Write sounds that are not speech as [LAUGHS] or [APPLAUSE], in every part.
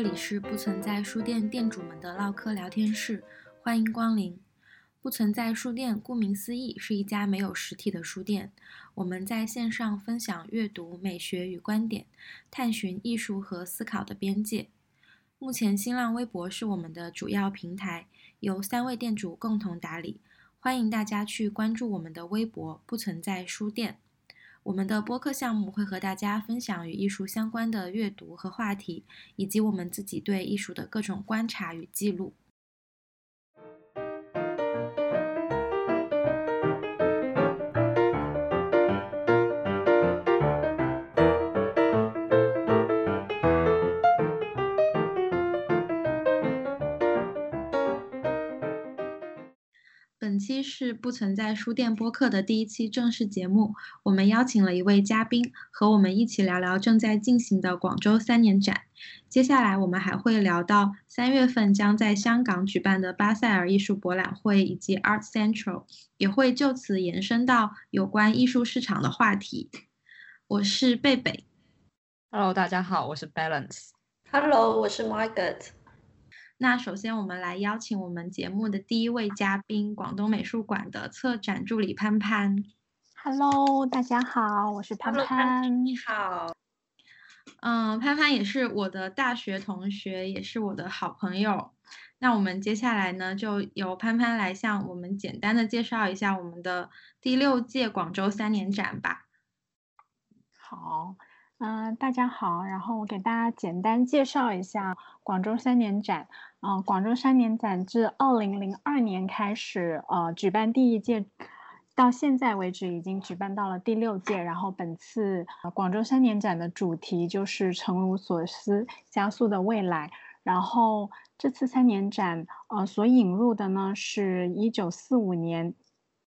这里是不存在书店店主们的唠嗑聊天室，欢迎光临。不存在书店，顾名思义，是一家没有实体的书店。我们在线上分享阅读、美学与观点，探寻艺术和思考的边界。目前，新浪微博是我们的主要平台，由三位店主共同打理。欢迎大家去关注我们的微博“不存在书店”。我们的播客项目会和大家分享与艺术相关的阅读和话题，以及我们自己对艺术的各种观察与记录。本期是不存在书店播客的第一期正式节目，我们邀请了一位嘉宾，和我们一起聊聊正在进行的广州三年展。接下来我们还会聊到三月份将在香港举办的巴塞尔艺术博览会以及 Art Central，也会就此延伸到有关艺术市场的话题。我是贝贝，Hello，大家好，我是 Balance，Hello，我是 Margaret。那首先，我们来邀请我们节目的第一位嘉宾——广东美术馆的策展助理潘潘。Hello，大家好，我是潘潘。你好。嗯，潘潘也是我的大学同学，也是我的好朋友。那我们接下来呢，就由潘潘来向我们简单的介绍一下我们的第六届广州三年展吧。好。嗯，大家好，然后我给大家简单介绍一下广州三年展。嗯，广州三年展自二零零二年开始，呃，举办第一届，到现在为止已经举办到了第六届。然后本次广州三年展的主题就是“诚如所思，加速的未来”。然后这次三年展，呃，所引入的呢是一九四五年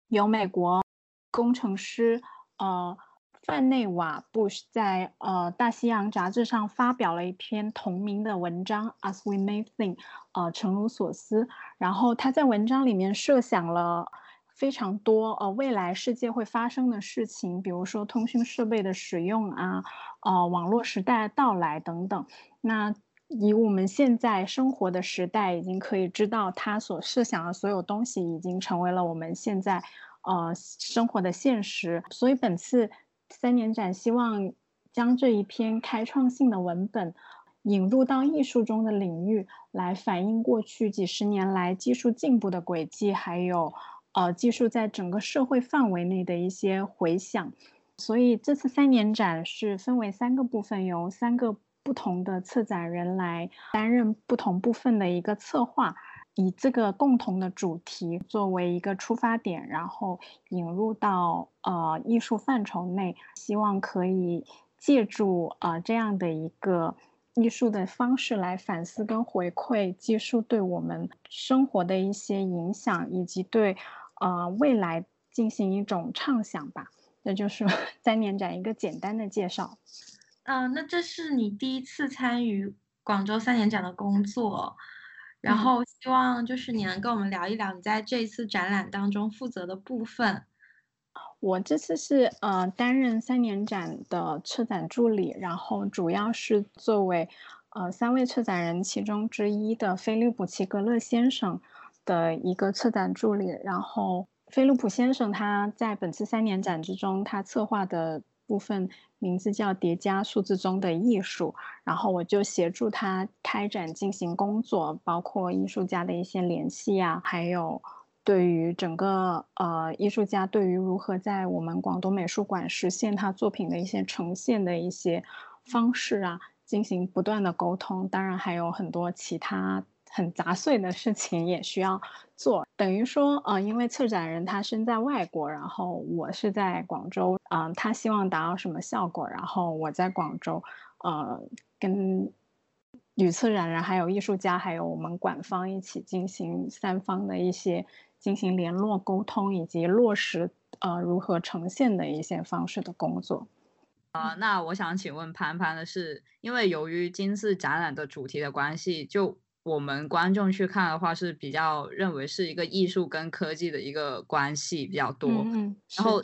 由美国工程师，呃。范内瓦布什在呃《大西洋》杂志上发表了一篇同名的文章，As We May Think，呃，诚如所思。然后他在文章里面设想了非常多呃未来世界会发生的事情，比如说通讯设备的使用啊，呃，网络时代的到来等等。那以我们现在生活的时代，已经可以知道他所设想的所有东西已经成为了我们现在呃生活的现实。所以本次。三年展希望将这一篇开创性的文本引入到艺术中的领域，来反映过去几十年来技术进步的轨迹，还有呃技术在整个社会范围内的一些回响。所以这次三年展是分为三个部分，由三个不同的策展人来担任不同部分的一个策划。以这个共同的主题作为一个出发点，然后引入到呃艺术范畴内，希望可以借助呃这样的一个艺术的方式来反思跟回馈技术对我们生活的一些影响，以及对呃未来进行一种畅想吧。这就是三年展一个简单的介绍。嗯，那这是你第一次参与广州三年展的工作。然后希望就是你能跟我们聊一聊你在这一次展览当中负责的部分。我这次是呃担任三年展的策展助理，然后主要是作为呃三位策展人其中之一的菲利普齐格勒先生的一个策展助理。然后菲利普先生他在本次三年展之中，他策划的。部分名字叫叠加数字中的艺术，然后我就协助他开展进行工作，包括艺术家的一些联系啊，还有对于整个呃艺术家对于如何在我们广东美术馆实现他作品的一些呈现的一些方式啊，进行不断的沟通。当然还有很多其他。很杂碎的事情也需要做，等于说，呃，因为策展人他身在外国，然后我是在广州，嗯，他希望达到什么效果，然后我在广州，呃，跟女策展人、还有艺术家、还有我们馆方一起进行三方的一些进行联络沟通，以及落实呃如何呈现的一些方式的工作。啊，那我想请问潘潘的是，因为由于今次展览的主题的关系，就我们观众去看的话，是比较认为是一个艺术跟科技的一个关系比较多。嗯，然后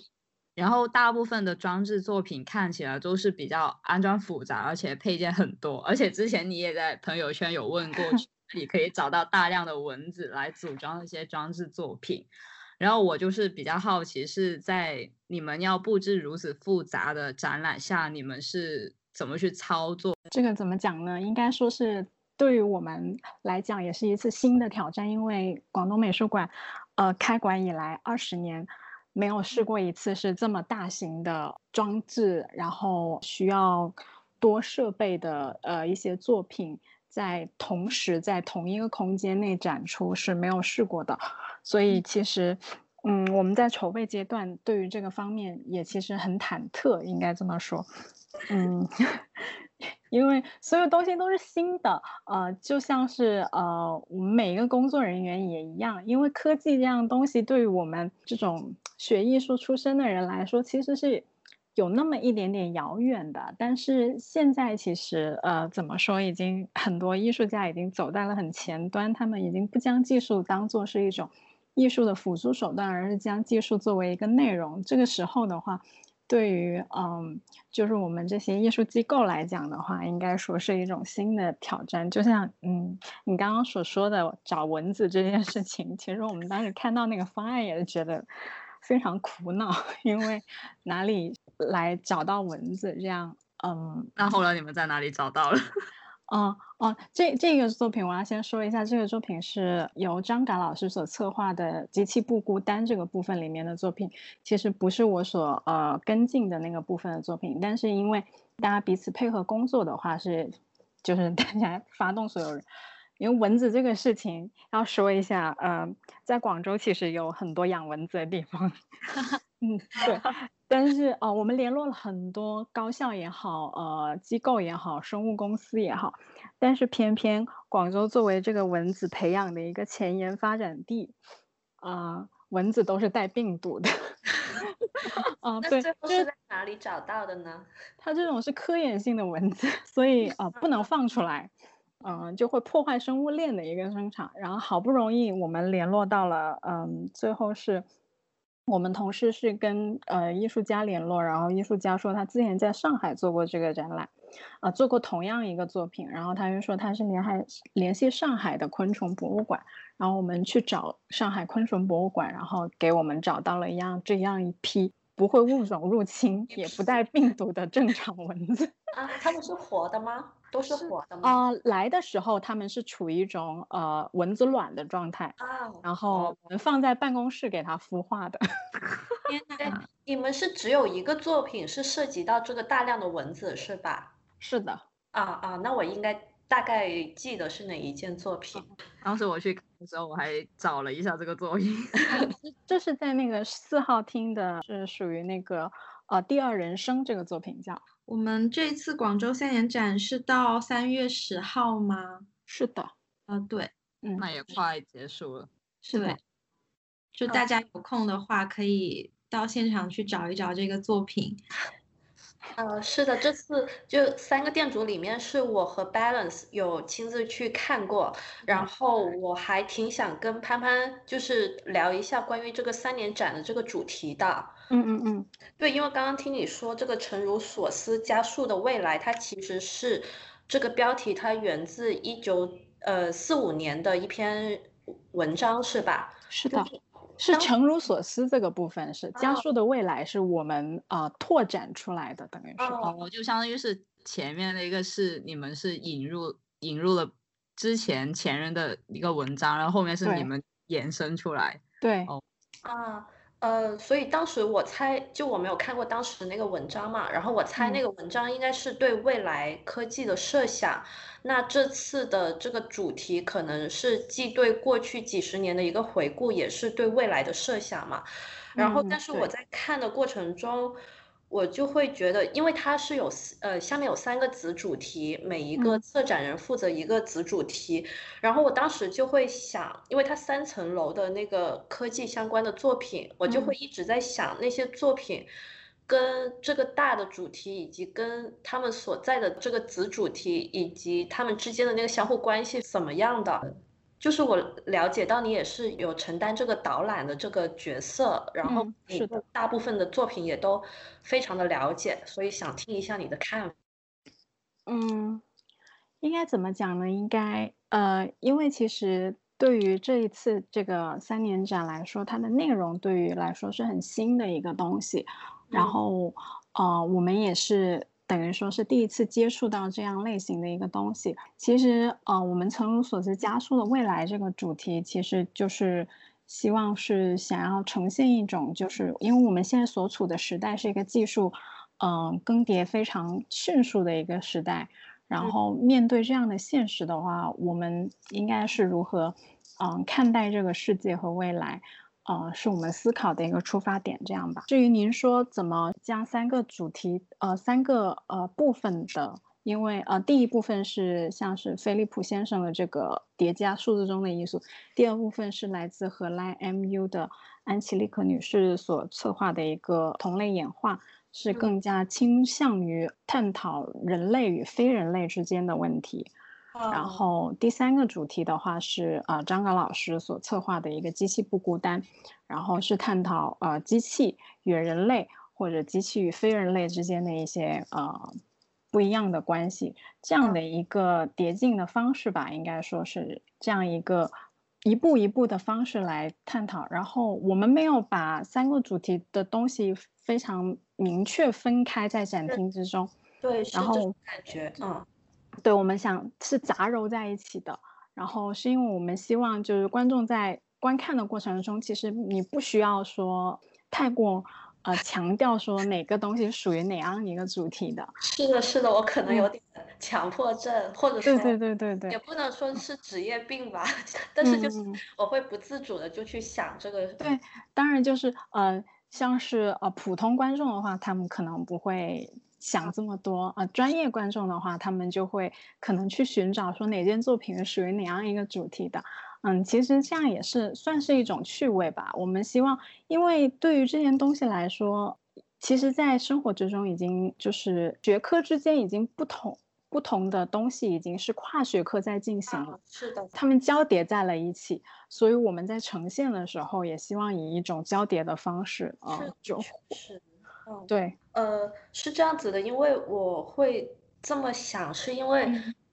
然后大部分的装置作品看起来都是比较安装复杂，而且配件很多。而且之前你也在朋友圈有问过，你 [LAUGHS] 可以找到大量的文字来组装一些装置作品。然后我就是比较好奇，是在你们要布置如此复杂的展览下，你们是怎么去操作？这个怎么讲呢？应该说是对于我们来讲也是一次新的挑战，因为广东美术馆，呃，开馆以来二十年，没有试过一次是这么大型的装置，然后需要多设备的呃一些作品在同时在同一个空间内展出是没有试过的。所以其实，嗯，我们在筹备阶段对于这个方面也其实很忐忑，应该这么说，嗯，[LAUGHS] 因为所有东西都是新的，呃，就像是呃，我们每一个工作人员也一样，因为科技这样东西对于我们这种学艺术出身的人来说，其实是有那么一点点遥远的。但是现在其实，呃，怎么说，已经很多艺术家已经走在了很前端，他们已经不将技术当做是一种。艺术的辅助手段，而是将技术作为一个内容。这个时候的话，对于嗯，就是我们这些艺术机构来讲的话，应该说是一种新的挑战。就像嗯，你刚刚所说的找蚊子这件事情，其实我们当时看到那个方案也是觉得非常苦恼，因为哪里来找到蚊子？这样嗯，那后来你们在哪里找到了？哦哦，这这个作品我要先说一下，这个作品是由张嘎老师所策划的《机器不孤单》这个部分里面的作品，其实不是我所呃跟进的那个部分的作品，但是因为大家彼此配合工作的话，是就是 [LAUGHS] 大家发动所有人，因为蚊子这个事情要说一下，呃，在广州其实有很多养蚊子的地方，[LAUGHS] 嗯，对。[LAUGHS] 但是哦，我们联络了很多高校也好，呃，机构也好，生物公司也好，但是偏偏广州作为这个蚊子培养的一个前沿发展地，啊，蚊子都是带病毒的。[LAUGHS] 啊，对，这是在哪里找到的呢？它这种是科研性的蚊子，所以啊，不能放出来，嗯，就会破坏生物链的一个生产。然后好不容易我们联络到了，嗯，最后是。我们同事是跟呃艺术家联络，然后艺术家说他之前在上海做过这个展览，啊做过同样一个作品，然后他又说他是联海联系上海的昆虫博物馆，然后我们去找上海昆虫博物馆，然后给我们找到了一样这样一批不会物种入侵也不带病毒的正常蚊子啊，他们是活的吗？都是活的吗？啊，来的时候他们是处于一种呃蚊子卵的状态啊，然后我们放在办公室给它孵化的。天 [LAUGHS] 哪！你们是只有一个作品是涉及到这个大量的蚊子是吧？是的。啊啊，那我应该大概记得是哪一件作品。当时我去看的时候，我还找了一下这个作品。[LAUGHS] [LAUGHS] 这是在那个四号厅的，是属于那个呃第二人生这个作品叫。我们这次广州三年展是到三月十号吗？是的，呃，对，嗯，那也快结束了。是的，就大家有空的话，可以到现场去找一找这个作品。呃，是的，这次就三个店主里面，是我和 Balance 有亲自去看过，然后我还挺想跟潘潘就是聊一下关于这个三年展的这个主题的。嗯嗯嗯，对，因为刚刚听你说这个“诚如所思，加速的未来”，它其实是这个标题，它源自一九呃四五年的一篇文章，是吧？是的，是“诚如所思”这个部分是加速的未来，是我们啊拓展出来的，等于是哦，就相当于是前面的一个是你们是引入引入了之前前人的一个文章，然后后面是你们延伸出来，对，哦，啊。呃，所以当时我猜，就我没有看过当时的那个文章嘛，然后我猜那个文章应该是对未来科技的设想。那这次的这个主题可能是既对过去几十年的一个回顾，也是对未来的设想嘛。然后，但是我在看的过程中。我就会觉得，因为它是有呃下面有三个子主题，每一个策展人负责一个子主题，然后我当时就会想，因为它三层楼的那个科技相关的作品，我就会一直在想那些作品跟这个大的主题，以及跟他们所在的这个子主题，以及他们之间的那个相互关系怎么样的。就是我了解到你也是有承担这个导览的这个角色，然后你大部分的作品也都非常的了解，所以想听一下你的看法。嗯，应该怎么讲呢？应该呃，因为其实对于这一次这个三年展来说，它的内容对于来说是很新的一个东西，然后呃，我们也是。等于说是第一次接触到这样类型的一个东西。其实，呃，我们诚如所知，加速的未来这个主题，其实就是希望是想要呈现一种，就是因为我们现在所处的时代是一个技术，嗯，更迭非常迅速的一个时代。然后面对这样的现实的话，我们应该是如何，嗯，看待这个世界和未来？呃，是我们思考的一个出发点，这样吧。至于您说怎么将三个主题，呃，三个呃部分的，因为呃，第一部分是像是菲利普先生的这个叠加数字中的艺术，第二部分是来自荷兰 MU 的安琪丽可女士所策划的一个同类演化，是更加倾向于探讨人类与非人类之间的问题。然后第三个主题的话是呃张刚老师所策划的一个机器不孤单，然后是探讨呃机器与人类或者机器与非人类之间的一些呃不一样的关系，这样的一个叠进的方式吧，应该说是这样一个一步一步的方式来探讨。然后我们没有把三个主题的东西非常明确分开在展厅之中，对，然后感觉嗯。对，我们想是杂糅在一起的，然后是因为我们希望就是观众在观看的过程中，其实你不需要说太过呃强调说哪个东西属于哪样一个主题的。是的，是的，我可能有点强迫症，或者说对对对对对，也不能说是职业病吧，但是就是我会不自主的就去想这个。对，当然就是呃，像是呃普通观众的话，他们可能不会。想这么多啊！专业观众的话，他们就会可能去寻找说哪件作品是属于哪样一个主题的。嗯，其实这样也是算是一种趣味吧。我们希望，因为对于这件东西来说，其实，在生活之中已经就是学科之间已经不同不同的东西已经是跨学科在进行了。是的，他们交叠在了一起，所以我们在呈现的时候也希望以一种交叠的方式啊，就。是。对，呃，是这样子的，因为我会这么想，是因为，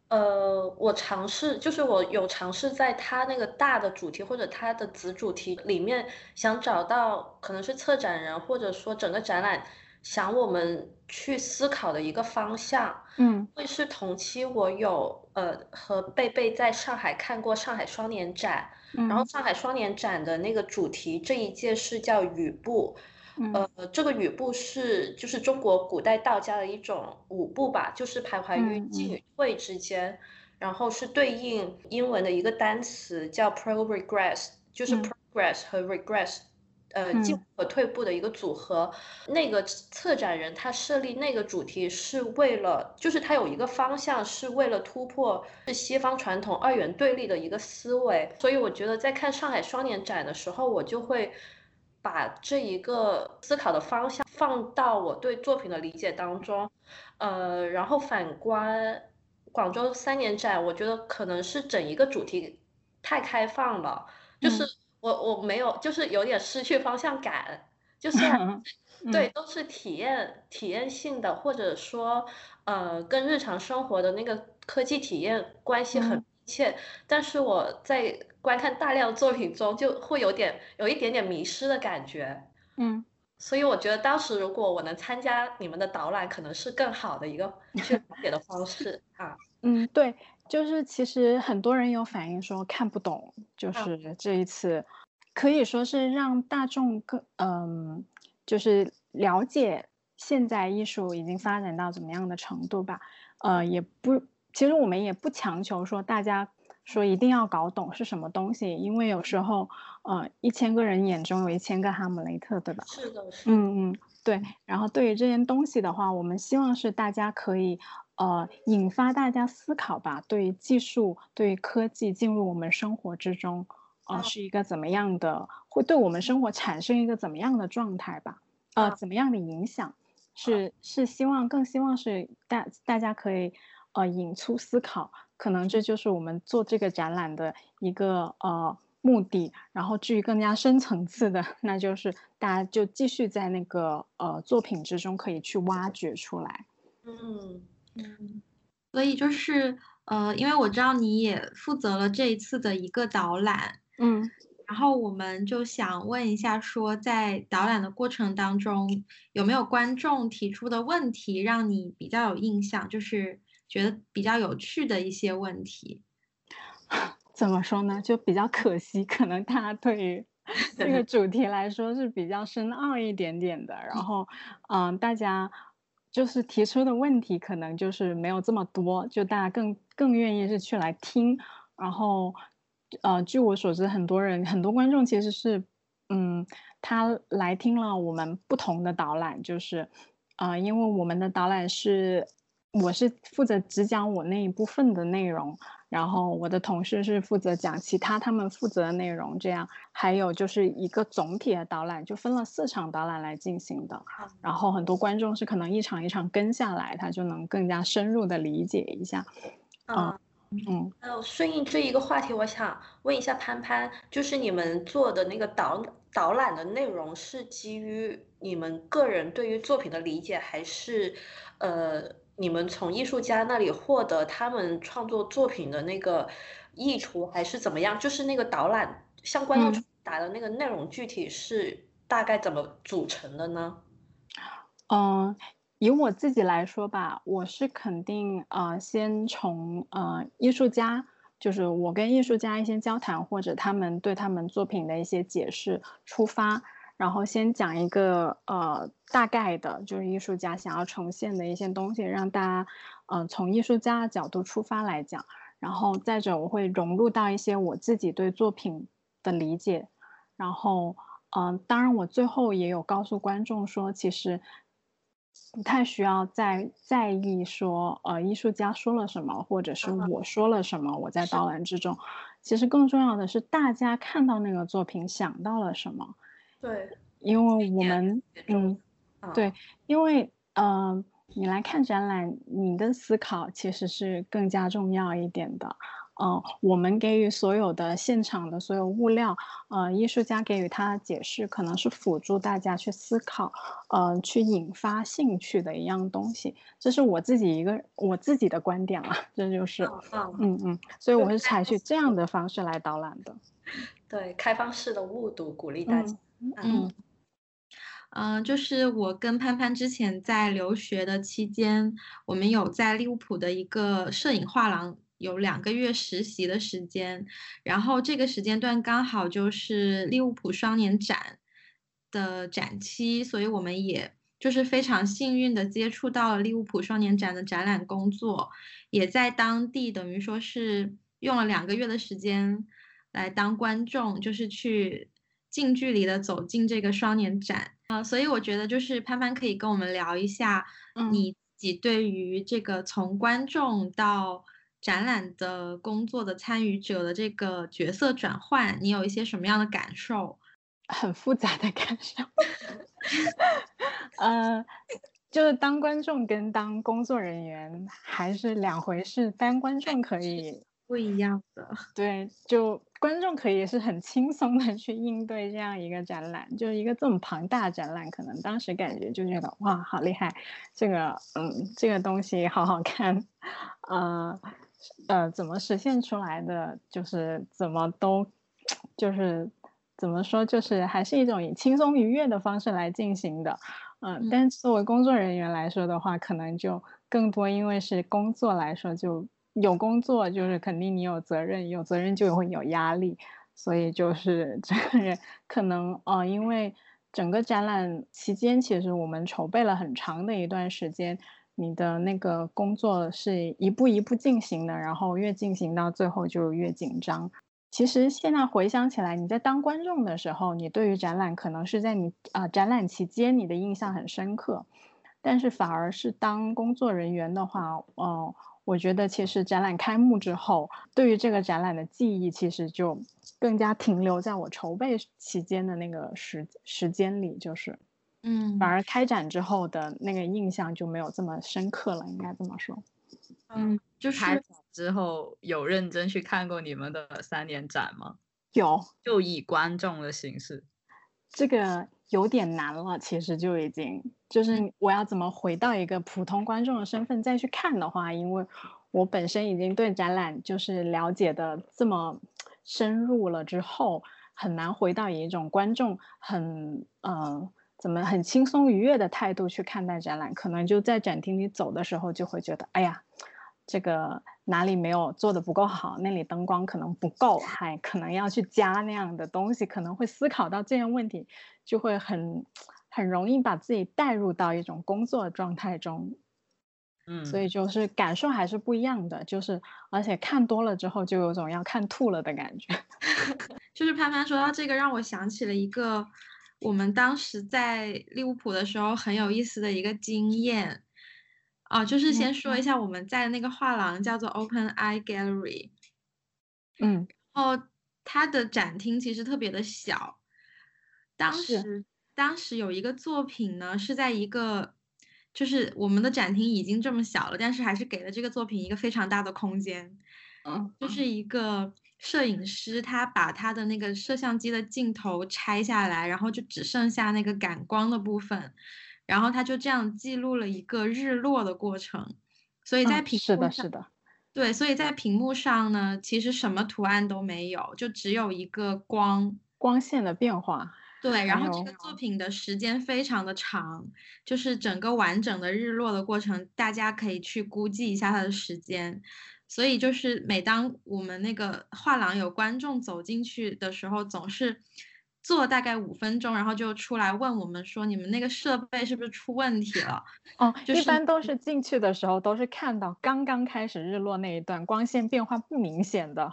呃，我尝试，就是我有尝试在他那个大的主题或者他的子主题里面，想找到可能是策展人或者说整个展览想我们去思考的一个方向。嗯，会是同期我有呃和贝贝在上海看过上海双年展，然后上海双年展的那个主题这一届是叫雨布。呃，这个雨步是就是中国古代道家的一种舞步吧，就是徘徊于进与退之间，然后是对应英文的一个单词叫 progress，就是 progress 和 regress，呃，进和退步的一个组合。那个策展人他设立那个主题是为了，就是他有一个方向是为了突破是西方传统二元对立的一个思维，所以我觉得在看上海双年展的时候，我就会。把这一个思考的方向放到我对作品的理解当中，呃，然后反观广州三年展，我觉得可能是整一个主题太开放了，就是我我没有，就是有点失去方向感，就是 [LAUGHS] 对，都是体验体验性的，或者说呃，跟日常生活的那个科技体验关系很密切，但是我在。观看大量作品中，就会有点有一点点迷失的感觉，嗯，所以我觉得当时如果我能参加你们的导览，可能是更好的一个 [LAUGHS] 去了解的方式啊。嗯，对，就是其实很多人有反映说看不懂，就是这一次可以说是让大众更嗯，就是了解现在艺术已经发展到怎么样的程度吧。呃，也不，其实我们也不强求说大家。说一定要搞懂是什么东西，因为有时候，呃，一千个人眼中有一千个哈姆雷特，对吧？是的，是的。嗯嗯，对。然后对于这件东西的话，我们希望是大家可以，呃，引发大家思考吧。对于技术，对于科技进入我们生活之中，呃，是一个怎么样的，会对我们生活产生一个怎么样的状态吧？呃，怎么样的影响？是是希望更希望是大大家可以。呃，引出思考，可能这就是我们做这个展览的一个呃目的。然后至于更加深层次的，那就是大家就继续在那个呃作品之中可以去挖掘出来。嗯嗯，所以就是呃，因为我知道你也负责了这一次的一个导览，嗯。然后我们就想问一下，说在导览的过程当中，有没有观众提出的问题让你比较有印象，就是觉得比较有趣的一些问题？[LAUGHS] 怎么说呢？就比较可惜，可能大家对于 [LAUGHS] 这个主题来说是比较深奥一点点的。然后，嗯，大家就是提出的问题可能就是没有这么多，就大家更更愿意是去来听，然后。呃，据我所知，很多人很多观众其实是，嗯，他来听了我们不同的导览，就是，呃，因为我们的导览是，我是负责只讲我那一部分的内容，然后我的同事是负责讲其他他们负责的内容，这样还有就是一个总体的导览，就分了四场导览来进行的，然后很多观众是可能一场一场跟下来，他就能更加深入的理解一下，嗯。嗯，呃，顺应这一个话题，我想问一下潘潘，就是你们做的那个导导览的内容是基于你们个人对于作品的理解，还是呃你们从艺术家那里获得他们创作作品的那个意图，还是怎么样？就是那个导览向观众传达的那个内容，具体是大概怎么组成的呢？嗯。以我自己来说吧，我是肯定呃，先从呃艺术家，就是我跟艺术家一些交谈，或者他们对他们作品的一些解释出发，然后先讲一个呃大概的，就是艺术家想要呈现的一些东西，让大家嗯从艺术家的角度出发来讲，然后再者我会融入到一些我自己对作品的理解，然后嗯，当然我最后也有告诉观众说，其实。不太需要再在意说，呃，艺术家说了什么，或者是我说了什么。我在导览之中，其实更重要的是大家看到那个作品想到了什么。对，因为我们，嗯，对，因为，嗯，你来看展览，你的思考其实是更加重要一点的。嗯，我们给予所有的现场的所有物料，呃，艺术家给予他的解释，可能是辅助大家去思考，呃，去引发兴趣的一样东西。这是我自己一个我自己的观点了，这就是，嗯嗯，所以我是采取这样的方式来导览的。[LAUGHS] 对，开放式的误读，鼓励大家。嗯嗯，就是我跟潘潘之前在留学的期间，我们有在利物浦的一个摄影画廊。有两个月实习的时间，然后这个时间段刚好就是利物浦双年展的展期，所以我们也就是非常幸运的接触到了利物浦双年展的展览工作，也在当地等于说是用了两个月的时间来当观众，就是去近距离的走进这个双年展啊，所以我觉得就是潘潘可以跟我们聊一下你自己对于这个从观众到展览的工作的参与者的这个角色转换，你有一些什么样的感受？[LAUGHS] 很复杂的感受。[LAUGHS] 呃，就是当观众跟当工作人员还是两回事。当观众可以不一样的，[LAUGHS] 对，就观众可以是很轻松的去应对这样一个展览，就是一个这么庞大的展览，可能当时感觉就觉得哇，好厉害，这个嗯，这个东西好好看，[LAUGHS] 呃。呃，怎么实现出来的？就是怎么都，就是怎么说，就是还是一种以轻松愉悦的方式来进行的。嗯，但作为工作人员来说的话，可能就更多，因为是工作来说，就有工作，就是肯定你有责任，有责任就会有压力，所以就是这个人可能呃，因为整个展览期间，其实我们筹备了很长的一段时间。你的那个工作是一步一步进行的，然后越进行到最后就越紧张。其实现在回想起来，你在当观众的时候，你对于展览可能是在你啊展览期间你的印象很深刻，但是反而是当工作人员的话，嗯，我觉得其实展览开幕之后，对于这个展览的记忆其实就更加停留在我筹备期间的那个时时间里，就是。嗯，反而开展之后的那个印象就没有这么深刻了，应该这么说。嗯，就是开展之后有认真去看过你们的三年展吗？有，就以观众的形式，这个有点难了。其实就已经就是我要怎么回到一个普通观众的身份再去看的话，因为我本身已经对展览就是了解的这么深入了之后，很难回到以一种观众很呃怎么很轻松愉悦的态度去看待展览。可能就在展厅里走的时候，就会觉得哎呀。这个哪里没有做的不够好？那里灯光可能不够，还可能要去加那样的东西，可能会思考到这些问题，就会很很容易把自己带入到一种工作状态中。嗯，所以就是感受还是不一样的，就是而且看多了之后，就有种要看吐了的感觉。[LAUGHS] 就是潘潘说到这个，让我想起了一个我们当时在利物浦的时候很有意思的一个经验。啊，就是先说一下，我们在那个画廊叫做 Open Eye Gallery，嗯，然后它的展厅其实特别的小。当时当时有一个作品呢，是在一个，就是我们的展厅已经这么小了，但是还是给了这个作品一个非常大的空间。嗯，就是一个摄影师，他把他的那个摄像机的镜头拆下来，然后就只剩下那个感光的部分。然后他就这样记录了一个日落的过程，所以在屏幕是的，是的，对，所以在屏幕上呢，其实什么图案都没有，就只有一个光光线的变化。对，然后这个作品的时间非常的长，就是整个完整的日落的过程，大家可以去估计一下它的时间。所以就是每当我们那个画廊有观众走进去的时候，总是。做大概五分钟，然后就出来问我们说：“你们那个设备是不是出问题了？”哦就，一般都是进去的时候都是看到刚刚开始日落那一段，光线变化不明显的，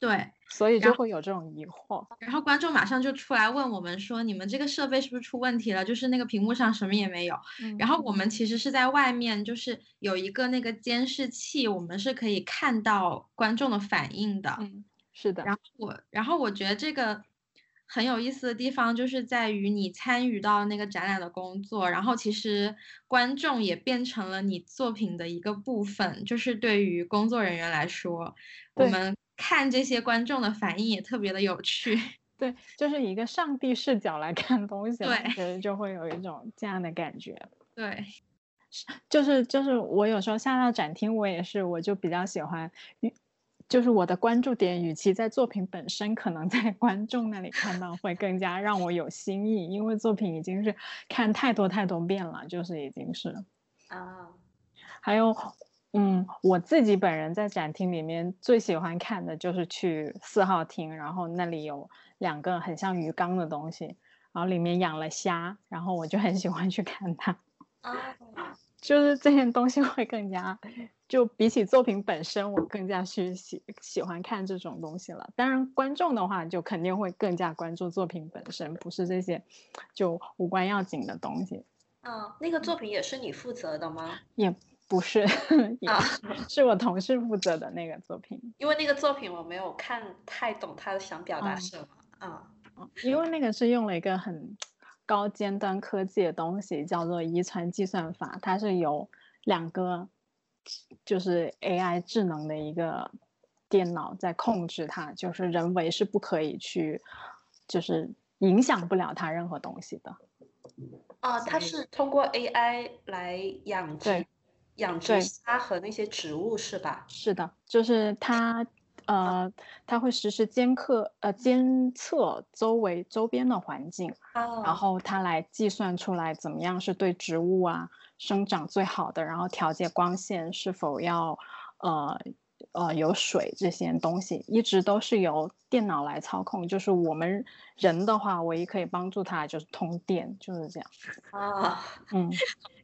对，所以就会有这种疑惑。然后观众马上就出来问我们说：“你们这个设备是不是出问题了？就是那个屏幕上什么也没有。”然后我们其实是在外面，就是有一个那个监视器，我们是可以看到观众的反应的。嗯，是的。然后我，然后我觉得这个。很有意思的地方就是在于你参与到那个展览的工作，然后其实观众也变成了你作品的一个部分。就是对于工作人员来说，我们看这些观众的反应也特别的有趣。[LAUGHS] 对，就是一个上帝视角来看东西，对，其实就会有一种这样的感觉。对，就是就是我有时候下到展厅，我也是，我就比较喜欢。就是我的关注点，与其在作品本身，可能在观众那里看到会更加让我有新意，因为作品已经是看太多太多遍了，就是已经是啊。还有，嗯，我自己本人在展厅里面最喜欢看的就是去四号厅，然后那里有两个很像鱼缸的东西，然后里面养了虾，然后我就很喜欢去看它。啊。[LAUGHS] 就是这些东西会更加，就比起作品本身，我更加去喜喜欢看这种东西了。当然，观众的话就肯定会更加关注作品本身，不是这些就无关要紧的东西。嗯，那个作品也是你负责的吗？也不是，啊，是我同事负责的那个作品。因为那个作品我没有看太懂他想表达什么啊。嗯，因为那个是用了一个很。高尖端科技的东西叫做遗传计算法，它是由两个就是 AI 智能的一个电脑在控制它，就是人为是不可以去，就是影响不了它任何东西的。啊，它是通过 AI 来养殖养殖虾和那些植物是吧？是的，就是它。呃，它会实时监测呃监测周围周边的环境，然后它来计算出来怎么样是对植物啊生长最好的，然后调节光线是否要呃呃有水这些东西，一直都是由电脑来操控。就是我们人的话，唯一可以帮助它就是通电，就是这样。啊，嗯。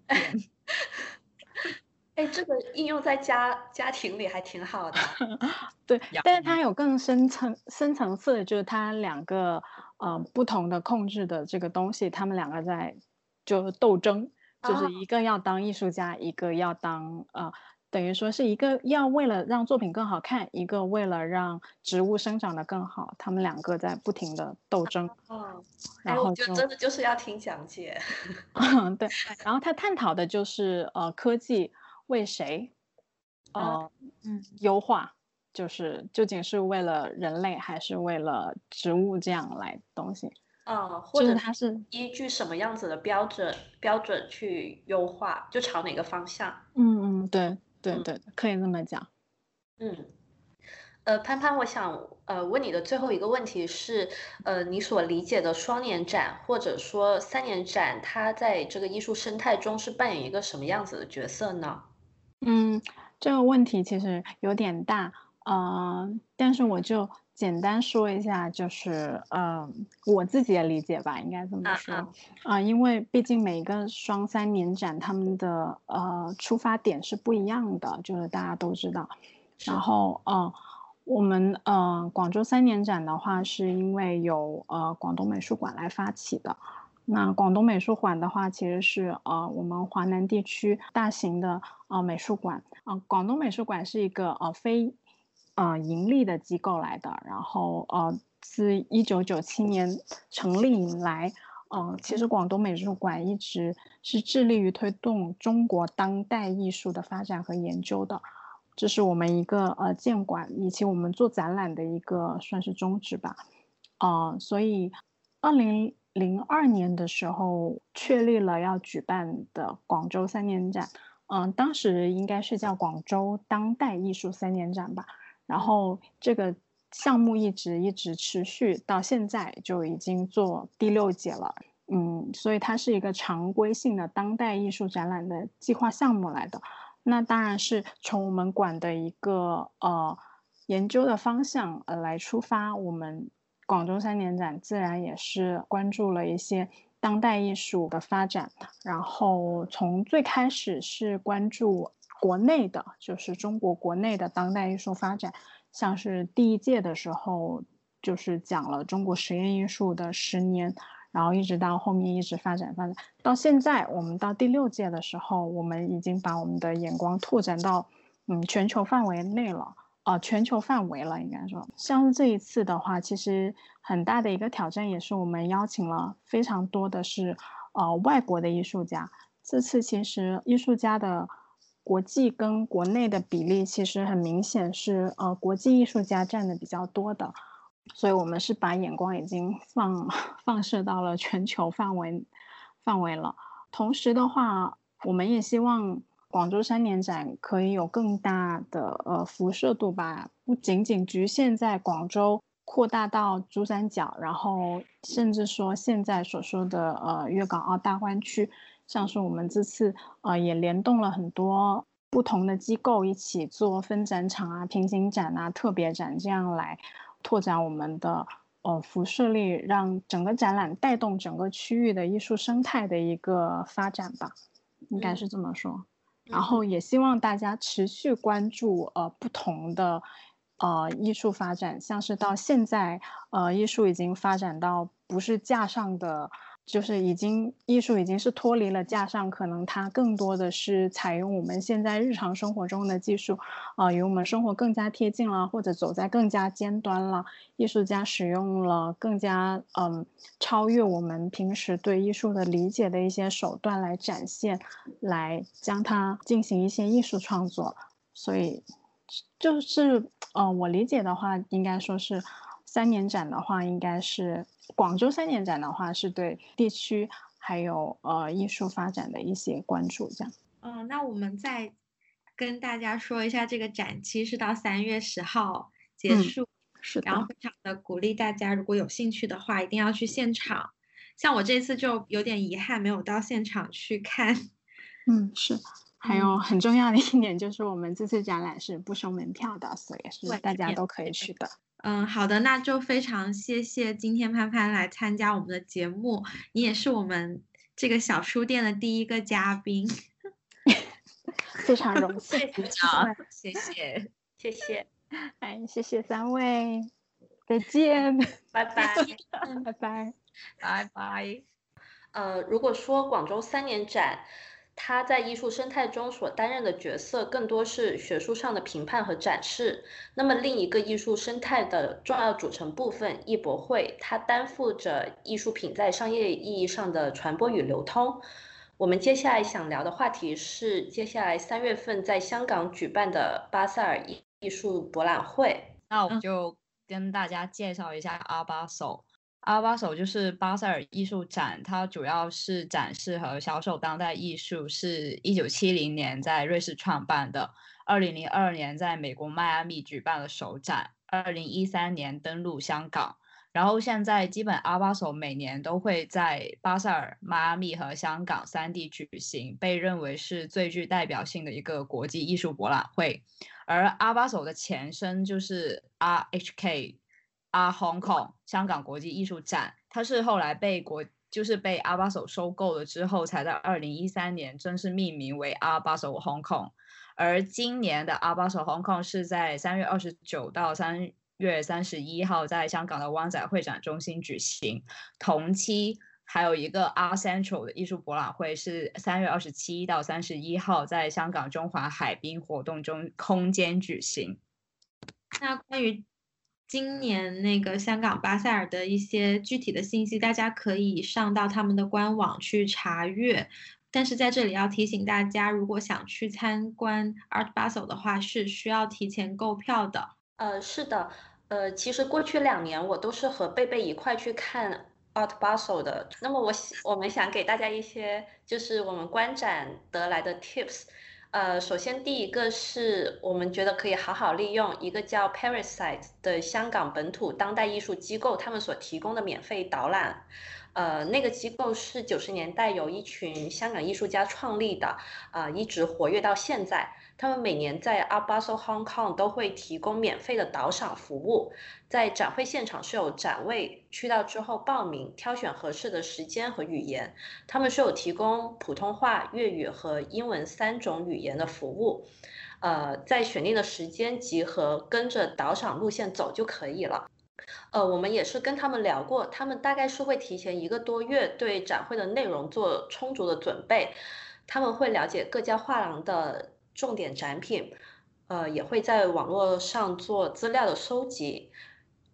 [LAUGHS] 哎，这个应用在家家庭里还挺好的。[LAUGHS] 对，但是它有更深层深层次的，就是它两个呃不同的控制的这个东西，他们两个在就斗争，就是一个要当艺术家，一个要当呃，等于说是一个要为了让作品更好看，一个为了让植物生长的更好，他们两个在不停的斗争。哦，然后就真的就是要听讲解。[LAUGHS] 嗯，对。[LAUGHS] 然后他探讨的就是呃科技。为谁？呃嗯优化，就是究竟是为了人类还是为了植物这样来东西？呃，或者它是依据什么样子的标准标准去优化，就朝哪个方向？嗯嗯，对对嗯对，可以这么讲。嗯，呃，潘潘，我想呃问你的最后一个问题是，呃，你所理解的双年展或者说三年展，它在这个艺术生态中是扮演一个什么样子的角色呢？嗯，这个问题其实有点大，呃，但是我就简单说一下，就是呃我自己的理解吧，应该这么啊说。啊，啊、因为毕竟每个双三年展他们的呃出发点是不一样的，就是大家都知道。然后呃，我们呃广州三年展的话，是因为有呃广东美术馆来发起的。那广东美术馆的话，其实是呃我们华南地区大型的呃美术馆。呃，广东美术馆是一个呃非呃盈利的机构来的，然后呃自一九九七年成立以来，呃，其实广东美术馆一直是致力于推动中国当代艺术的发展和研究的，这是我们一个呃建馆以及我们做展览的一个算是宗旨吧。呃，所以二零零二年的时候确立了要举办的广州三年展，嗯、当时应该是叫广州当代艺术三年展吧。然后这个项目一直一直持续到现在，就已经做第六届了。嗯，所以它是一个常规性的当代艺术展览的计划项目来的。那当然是从我们馆的一个呃研究的方向呃来出发，我们广州三年展自然也是关注了一些当代艺术的发展，然后从最开始是关注国内的，就是中国国内的当代艺术发展，像是第一届的时候就是讲了中国实验艺术的十年。然后一直到后面一直发展发展，到现在我们到第六届的时候，我们已经把我们的眼光拓展到嗯全球范围内了，呃全球范围了应该说。像这一次的话，其实很大的一个挑战也是我们邀请了非常多的是呃外国的艺术家。这次其实艺术家的国际跟国内的比例其实很明显是呃国际艺术家占的比较多的。所以我们是把眼光已经放 [LAUGHS] 放射到了全球范围范围了。同时的话，我们也希望广州三年展可以有更大的呃辐射度吧，不仅仅局限在广州，扩大到珠三角，然后甚至说现在所说的呃粤港澳大湾区，像是我们这次呃也联动了很多。不同的机构一起做分展场啊、平行展啊、特别展，这样来拓展我们的呃辐射力，让整个展览带动整个区域的艺术生态的一个发展吧，应该是这么说。然后也希望大家持续关注呃不同的呃艺术发展，像是到现在呃艺术已经发展到不是架上的。就是已经艺术已经是脱离了架上，可能它更多的是采用我们现在日常生活中的技术，啊，与我们生活更加贴近了，或者走在更加尖端了。艺术家使用了更加嗯超越我们平时对艺术的理解的一些手段来展现，来将它进行一些艺术创作。所以就是呃，我理解的话，应该说是三年展的话，应该是。广州三年展的话，是对地区还有呃艺术发展的一些关注，这样。嗯，那我们再跟大家说一下，这个展期是到三月十号结束，嗯、是的。然后非常的鼓励大家，如果有兴趣的话，一定要去现场。像我这次就有点遗憾，没有到现场去看。[LAUGHS] 嗯，是。还有很重要的一点就是，我们这次展览是不收门票的，所以是大家都可以去的。嗯，好的，那就非常谢谢今天潘潘来参加我们的节目，你也是我们这个小书店的第一个嘉宾，[LAUGHS] 非常荣幸，[LAUGHS] 谢谢，谢谢，哎，谢谢三位，再见，拜拜，拜拜，拜拜。呃，如果说广州三年展，它在艺术生态中所担任的角色更多是学术上的评判和展示。那么另一个艺术生态的重要组成部分艺博会，它担负着艺术品在商业意义上的传播与流通。我们接下来想聊的话题是接下来三月份在香港举办的巴塞尔艺艺术博览会。那我就跟大家介绍一下阿巴手。阿巴手就是巴塞尔艺术展，它主要是展示和销售当代艺术，是一九七零年在瑞士创办的，二零零二年在美国迈阿密举办了首展，二零一三年登陆香港。然后现在基本阿巴索每年都会在巴塞尔、迈阿密和香港三地举行，被认为是最具代表性的一个国际艺术博览会。而阿巴索的前身就是 RHK，阿 Hong Kong 香港国际艺术展，它是后来被国就是被阿巴索收购了之后，才在二零一三年正式命名为阿巴索 Hong Kong。而今年的阿巴索 Hong Kong 是在三月二十九到三。月三十一号在香港的湾仔会展中心举行，同期还有一个 Art Central 的艺术博览会是三月二十七到三十一号在香港中环海滨活动中空间举行。那关于今年那个香港巴塞尔的一些具体的信息，大家可以上到他们的官网去查阅。但是在这里要提醒大家，如果想去参观 Art Basel 的话，是需要提前购票的。呃，是的。呃，其实过去两年我都是和贝贝一块去看 Art Basel 的。那么我我们想给大家一些就是我们观展得来的 tips。呃，首先第一个是我们觉得可以好好利用一个叫 Parasite 的香港本土当代艺术机构他们所提供的免费导览。呃，那个机构是九十年代由一群香港艺术家创立的，啊，一直活跃到现在。他们每年在 Art Basel Hong Kong 都会提供免费的导赏服务，在展会现场是有展位，去到之后报名，挑选合适的时间和语言。他们是有提供普通话、粤语和英文三种语言的服务。呃，在选定的时间集合，跟着导赏路线走就可以了。呃，我们也是跟他们聊过，他们大概是会提前一个多月对展会的内容做充足的准备，他们会了解各家画廊的。重点展品，呃，也会在网络上做资料的收集，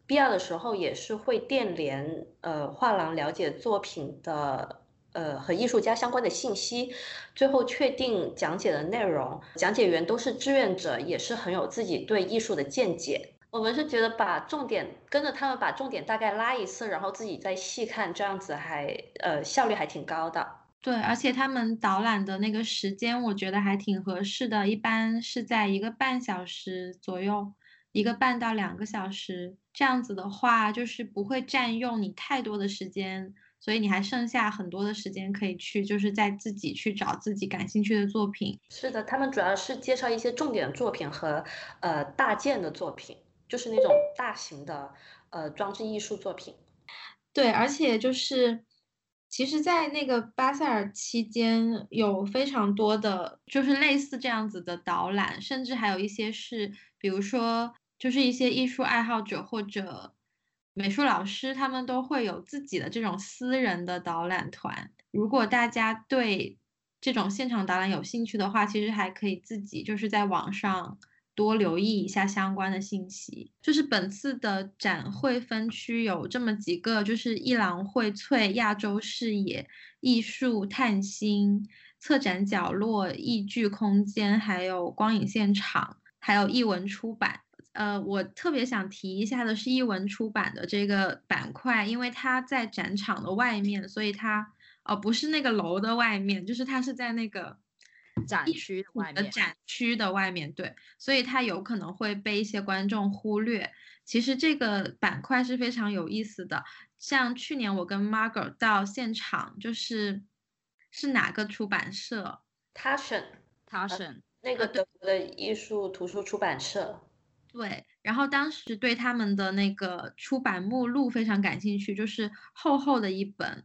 必要的时候也是会电联呃画廊了解作品的呃和艺术家相关的信息，最后确定讲解的内容。讲解员都是志愿者，也是很有自己对艺术的见解。我们是觉得把重点跟着他们把重点大概拉一次，然后自己再细看，这样子还呃效率还挺高的。对，而且他们导览的那个时间，我觉得还挺合适的，一般是在一个半小时左右，一个半到两个小时，这样子的话，就是不会占用你太多的时间，所以你还剩下很多的时间可以去，就是在自己去找自己感兴趣的作品。是的，他们主要是介绍一些重点作品和呃大件的作品，就是那种大型的呃装置艺术作品。对，而且就是。其实，在那个巴塞尔期间，有非常多的，就是类似这样子的导览，甚至还有一些是，比如说，就是一些艺术爱好者或者美术老师，他们都会有自己的这种私人的导览团。如果大家对这种现场导览有兴趣的话，其实还可以自己就是在网上。多留意一下相关的信息。就是本次的展会分区有这么几个，就是一廊荟萃、亚洲视野、艺术探星、策展角落、艺剧空间，还有光影现场，还有译文出版。呃，我特别想提一下的是译文出版的这个板块，因为它在展场的外面，所以它呃不是那个楼的外面，就是它是在那个。展区的外面，展区的外面，对，所以它有可能会被一些观众忽略。其实这个板块是非常有意思的。像去年我跟 Margaret 到现场，就是是哪个出版社 t a s h e n t a s h e n 那个德国的艺术图书出版社。对，然后当时对他们的那个出版目录非常感兴趣，就是厚厚的一本。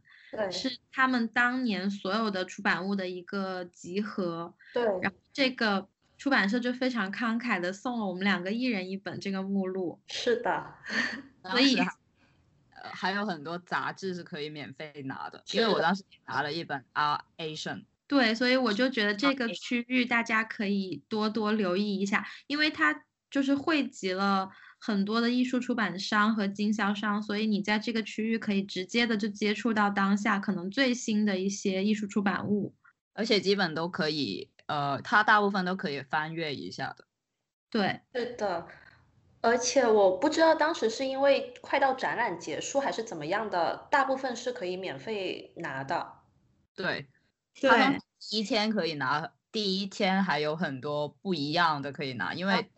是他们当年所有的出版物的一个集合。对，然后这个出版社就非常慷慨的送了我们两个一人一本这个目录。是的，所以呃还有很多杂志是可以免费拿的，因为我当时拿了一本《R Asian》。对，所以我就觉得这个区域大家可以多多留意一下，因为它就是汇集了。很多的艺术出版商和经销商，所以你在这个区域可以直接的就接触到当下可能最新的一些艺术出版物。而且基本都可以，呃，它大部分都可以翻阅一下的。对，是的。而且我不知道当时是因为快到展览结束还是怎么样的，大部分是可以免费拿的。对，对，第一天可以拿，第一天还有很多不一样的可以拿，因为，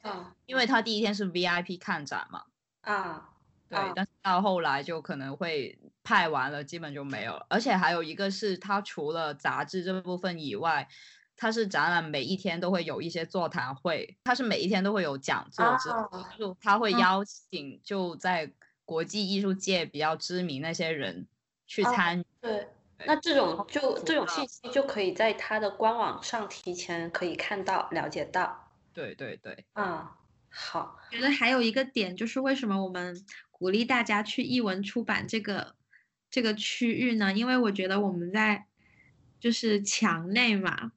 因为他第一天是 VIP 看展嘛。啊。对，但是到后来就可能会派完了，基本就没有了。而且还有一个是，他除了杂志这部分以外。它是展览每一天都会有一些座谈会，它是每一天都会有讲座，就他会邀请就在国际艺术界比较知名那些人去参与。对，那这种就这种信息就可以在他的官网上提前可以看到了解到。对对对。啊，好。觉得还有一个点就是为什么我们鼓励大家去译文出版这个这个区域呢？因为我觉得我们在就是墙内嘛。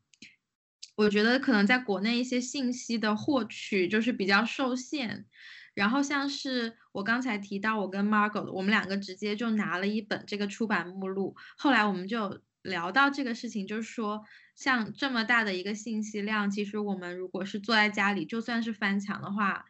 我觉得可能在国内一些信息的获取就是比较受限，然后像是我刚才提到，我跟 Margot，我们两个直接就拿了一本这个出版目录，后来我们就聊到这个事情，就是说像这么大的一个信息量，其实我们如果是坐在家里，就算是翻墙的话，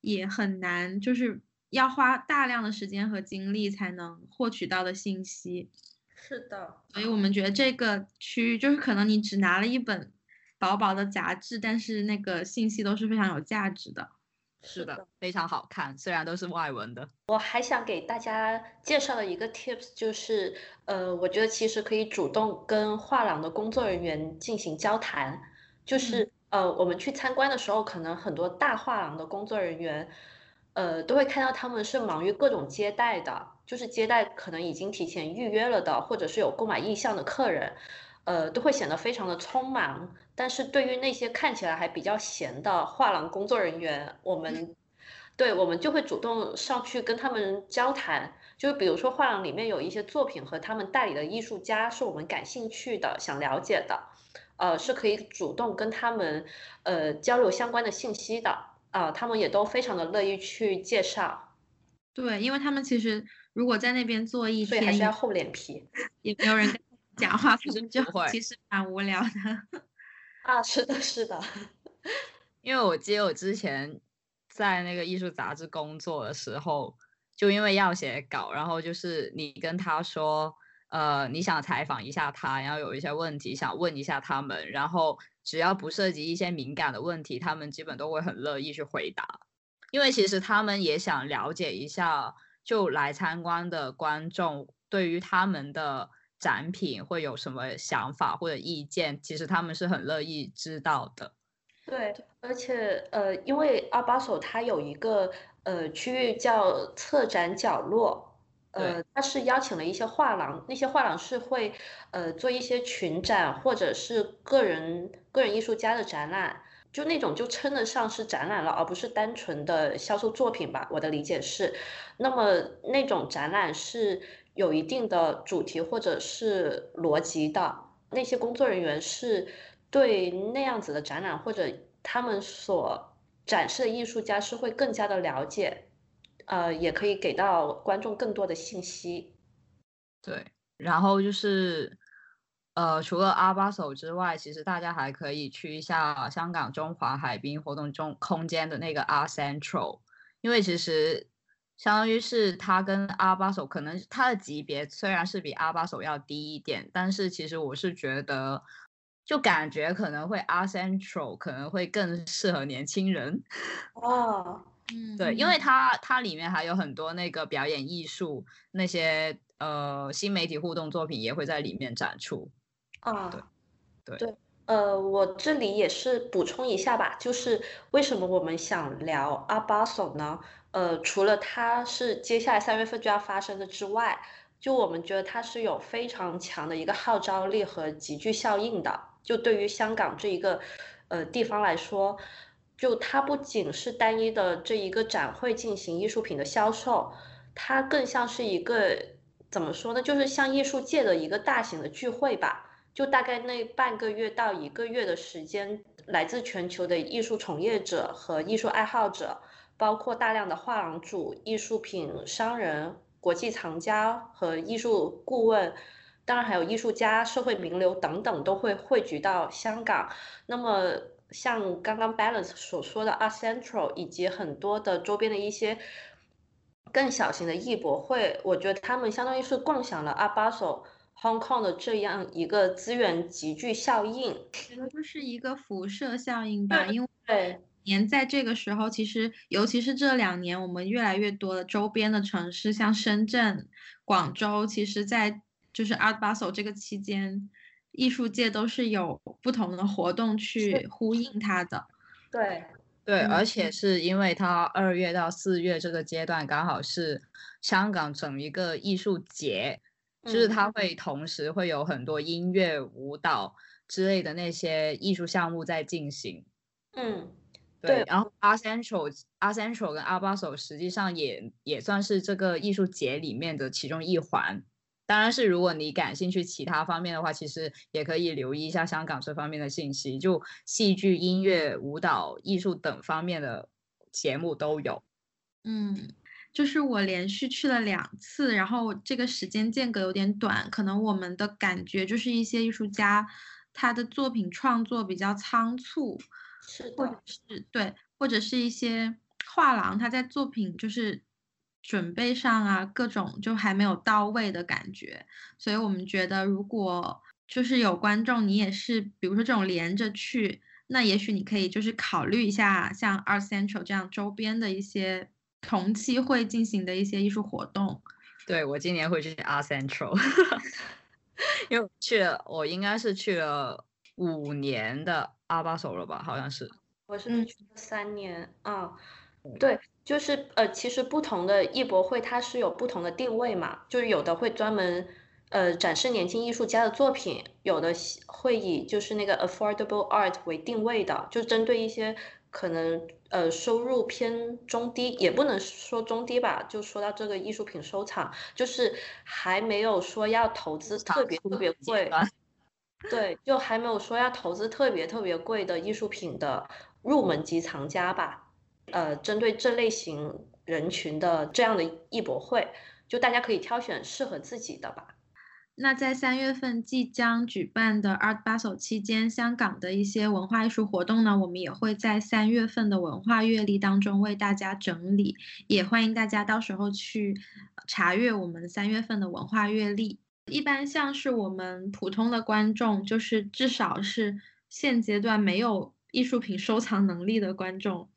也很难，就是要花大量的时间和精力才能获取到的信息。是的，所以我们觉得这个区域就是可能你只拿了一本。薄薄的杂志，但是那个信息都是非常有价值的。是的，非常好看，虽然都是外文的。我还想给大家介绍的一个 tips 就是，呃，我觉得其实可以主动跟画廊的工作人员进行交谈。就是，呃，我们去参观的时候，可能很多大画廊的工作人员，呃，都会看到他们是忙于各种接待的，就是接待可能已经提前预约了的，或者是有购买意向的客人。呃，都会显得非常的匆忙，但是对于那些看起来还比较闲的画廊工作人员，我们，对我们就会主动上去跟他们交谈，就比如说画廊里面有一些作品和他们代理的艺术家是我们感兴趣的、想了解的，呃，是可以主动跟他们呃交流相关的信息的，啊，他们也都非常的乐意去介绍。对，因为他们其实如果在那边做一天，所以还是要厚脸皮，也没有人。讲话其实就 [LAUGHS] 其实蛮无聊的啊，是的，是的，[LAUGHS] 因为我记得我之前在那个艺术杂志工作的时候，就因为要写稿，然后就是你跟他说，呃，你想采访一下他，然后有一些问题想问一下他们，然后只要不涉及一些敏感的问题，他们基本都会很乐意去回答，因为其实他们也想了解一下，就来参观的观众对于他们的。展品会有什么想法或者意见？其实他们是很乐意知道的。对，而且呃，因为阿巴索它有一个呃区域叫策展角落，呃，它是邀请了一些画廊，那些画廊是会呃做一些群展或者是个人个人艺术家的展览，就那种就称得上是展览了，而不是单纯的销售作品吧。我的理解是，那么那种展览是。有一定的主题或者是逻辑的那些工作人员是对那样子的展览或者他们所展示的艺术家是会更加的了解，呃，也可以给到观众更多的信息。对，然后就是，呃，除了阿巴手之外，其实大家还可以去一下香港中华海滨活动中空间的那个 R Central，因为其实。相当于是他跟阿巴手，可能他的级别虽然是比阿巴手要低一点，但是其实我是觉得，就感觉可能会阿 Central 可能会更适合年轻人。哦，嗯，对，因为它它里面还有很多那个表演艺术那些呃新媒体互动作品也会在里面展出。啊，对，对对，呃，我这里也是补充一下吧，就是为什么我们想聊阿巴索呢？呃，除了它是接下来三月份就要发生的之外，就我们觉得它是有非常强的一个号召力和集聚效应的。就对于香港这一个呃地方来说，就它不仅是单一的这一个展会进行艺术品的销售，它更像是一个怎么说呢？就是像艺术界的一个大型的聚会吧。就大概那半个月到一个月的时间，来自全球的艺术从业者和艺术爱好者。包括大量的画廊主、艺术品商人、国际藏家和艺术顾问，当然还有艺术家、社会名流等等都会汇聚到香港。那么像刚刚 Balance 所说的 Art Central 以及很多的周边的一些更小型的艺博会，我觉得他们相当于是共享了 Art Basel Hong Kong 的这样一个资源集聚效应。觉得就是一个辐射效应吧，因为对。年在这个时候，其实尤其是这两年，我们越来越多的周边的城市，像深圳、广州，其实，在就是 Art Basel 这个期间，艺术界都是有不同的活动去呼应它的。对对，而且是因为它二月到四月这个阶段刚好是香港整一个艺术节，就是它会同时会有很多音乐、舞蹈之类的那些艺术项目在进行。嗯。对，然后 Art Central、Art Central 跟 Art Basel 实际上也也算是这个艺术节里面的其中一环。当然是如果你感兴趣其他方面的话，其实也可以留意一下香港这方面的信息，就戏剧、音乐、舞蹈、艺术等方面的节目都有。嗯，就是我连续去了两次，然后这个时间间隔有点短，可能我们的感觉就是一些艺术家他的作品创作比较仓促。是或者是对，或者是一些画廊，他在作品就是准备上啊，各种就还没有到位的感觉。所以我们觉得，如果就是有观众，你也是，比如说这种连着去，那也许你可以就是考虑一下，像 Art Central 这样周边的一些同期会进行的一些艺术活动。对我今年会去 Art Central，[LAUGHS] 因为去了，我应该是去了五年的。阿巴手了吧？好像是，我是去了三年啊。对，就是呃，其实不同的艺博会它是有不同的定位嘛，就是有的会专门呃展示年轻艺术家的作品，有的会以就是那个 affordable art 为定位的，就针对一些可能呃收入偏中低，也不能说中低吧，就说到这个艺术品收藏，就是还没有说要投资特别特别贵。对，就还没有说要投资特别特别贵的艺术品的入门级藏家吧。呃，针对这类型人群的这样的艺博会，就大家可以挑选适合自己的吧。那在三月份即将举办的 Art Basel 期间，香港的一些文化艺术活动呢，我们也会在三月份的文化阅历当中为大家整理，也欢迎大家到时候去查阅我们三月份的文化阅历。一般像是我们普通的观众，就是至少是现阶段没有艺术品收藏能力的观众，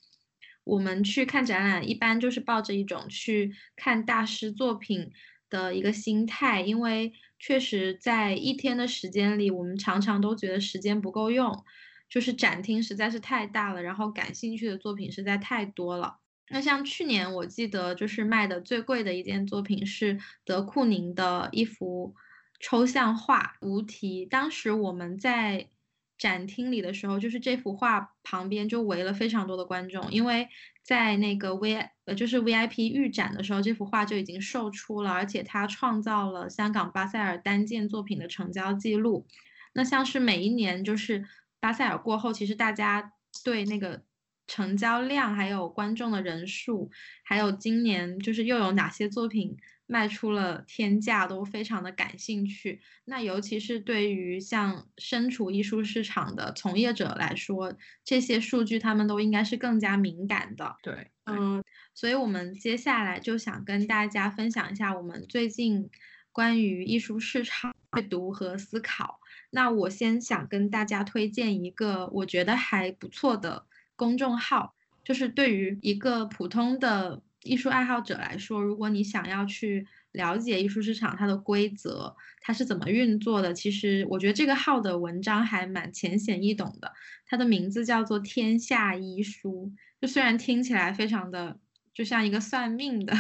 我们去看展览，一般就是抱着一种去看大师作品的一个心态，因为确实在一天的时间里，我们常常都觉得时间不够用，就是展厅实在是太大了，然后感兴趣的作品实在太多了。那像去年我记得就是卖的最贵的一件作品是德库宁的一幅抽象画《无题》。当时我们在展厅里的时候，就是这幅画旁边就围了非常多的观众，因为在那个 V 呃就是 VIP 预展的时候，这幅画就已经售出了，而且它创造了香港巴塞尔单件作品的成交记录。那像是每一年就是巴塞尔过后，其实大家对那个。成交量，还有观众的人数，还有今年就是又有哪些作品卖出了天价，都非常的感兴趣。那尤其是对于像身处艺术市场的从业者来说，这些数据他们都应该是更加敏感的。对，嗯，所以我们接下来就想跟大家分享一下我们最近关于艺术市场阅读和思考。那我先想跟大家推荐一个我觉得还不错的。公众号就是对于一个普通的艺术爱好者来说，如果你想要去了解艺术市场它的规则，它是怎么运作的，其实我觉得这个号的文章还蛮浅显易懂的。它的名字叫做“天下医书”，就虽然听起来非常的就像一个算命的，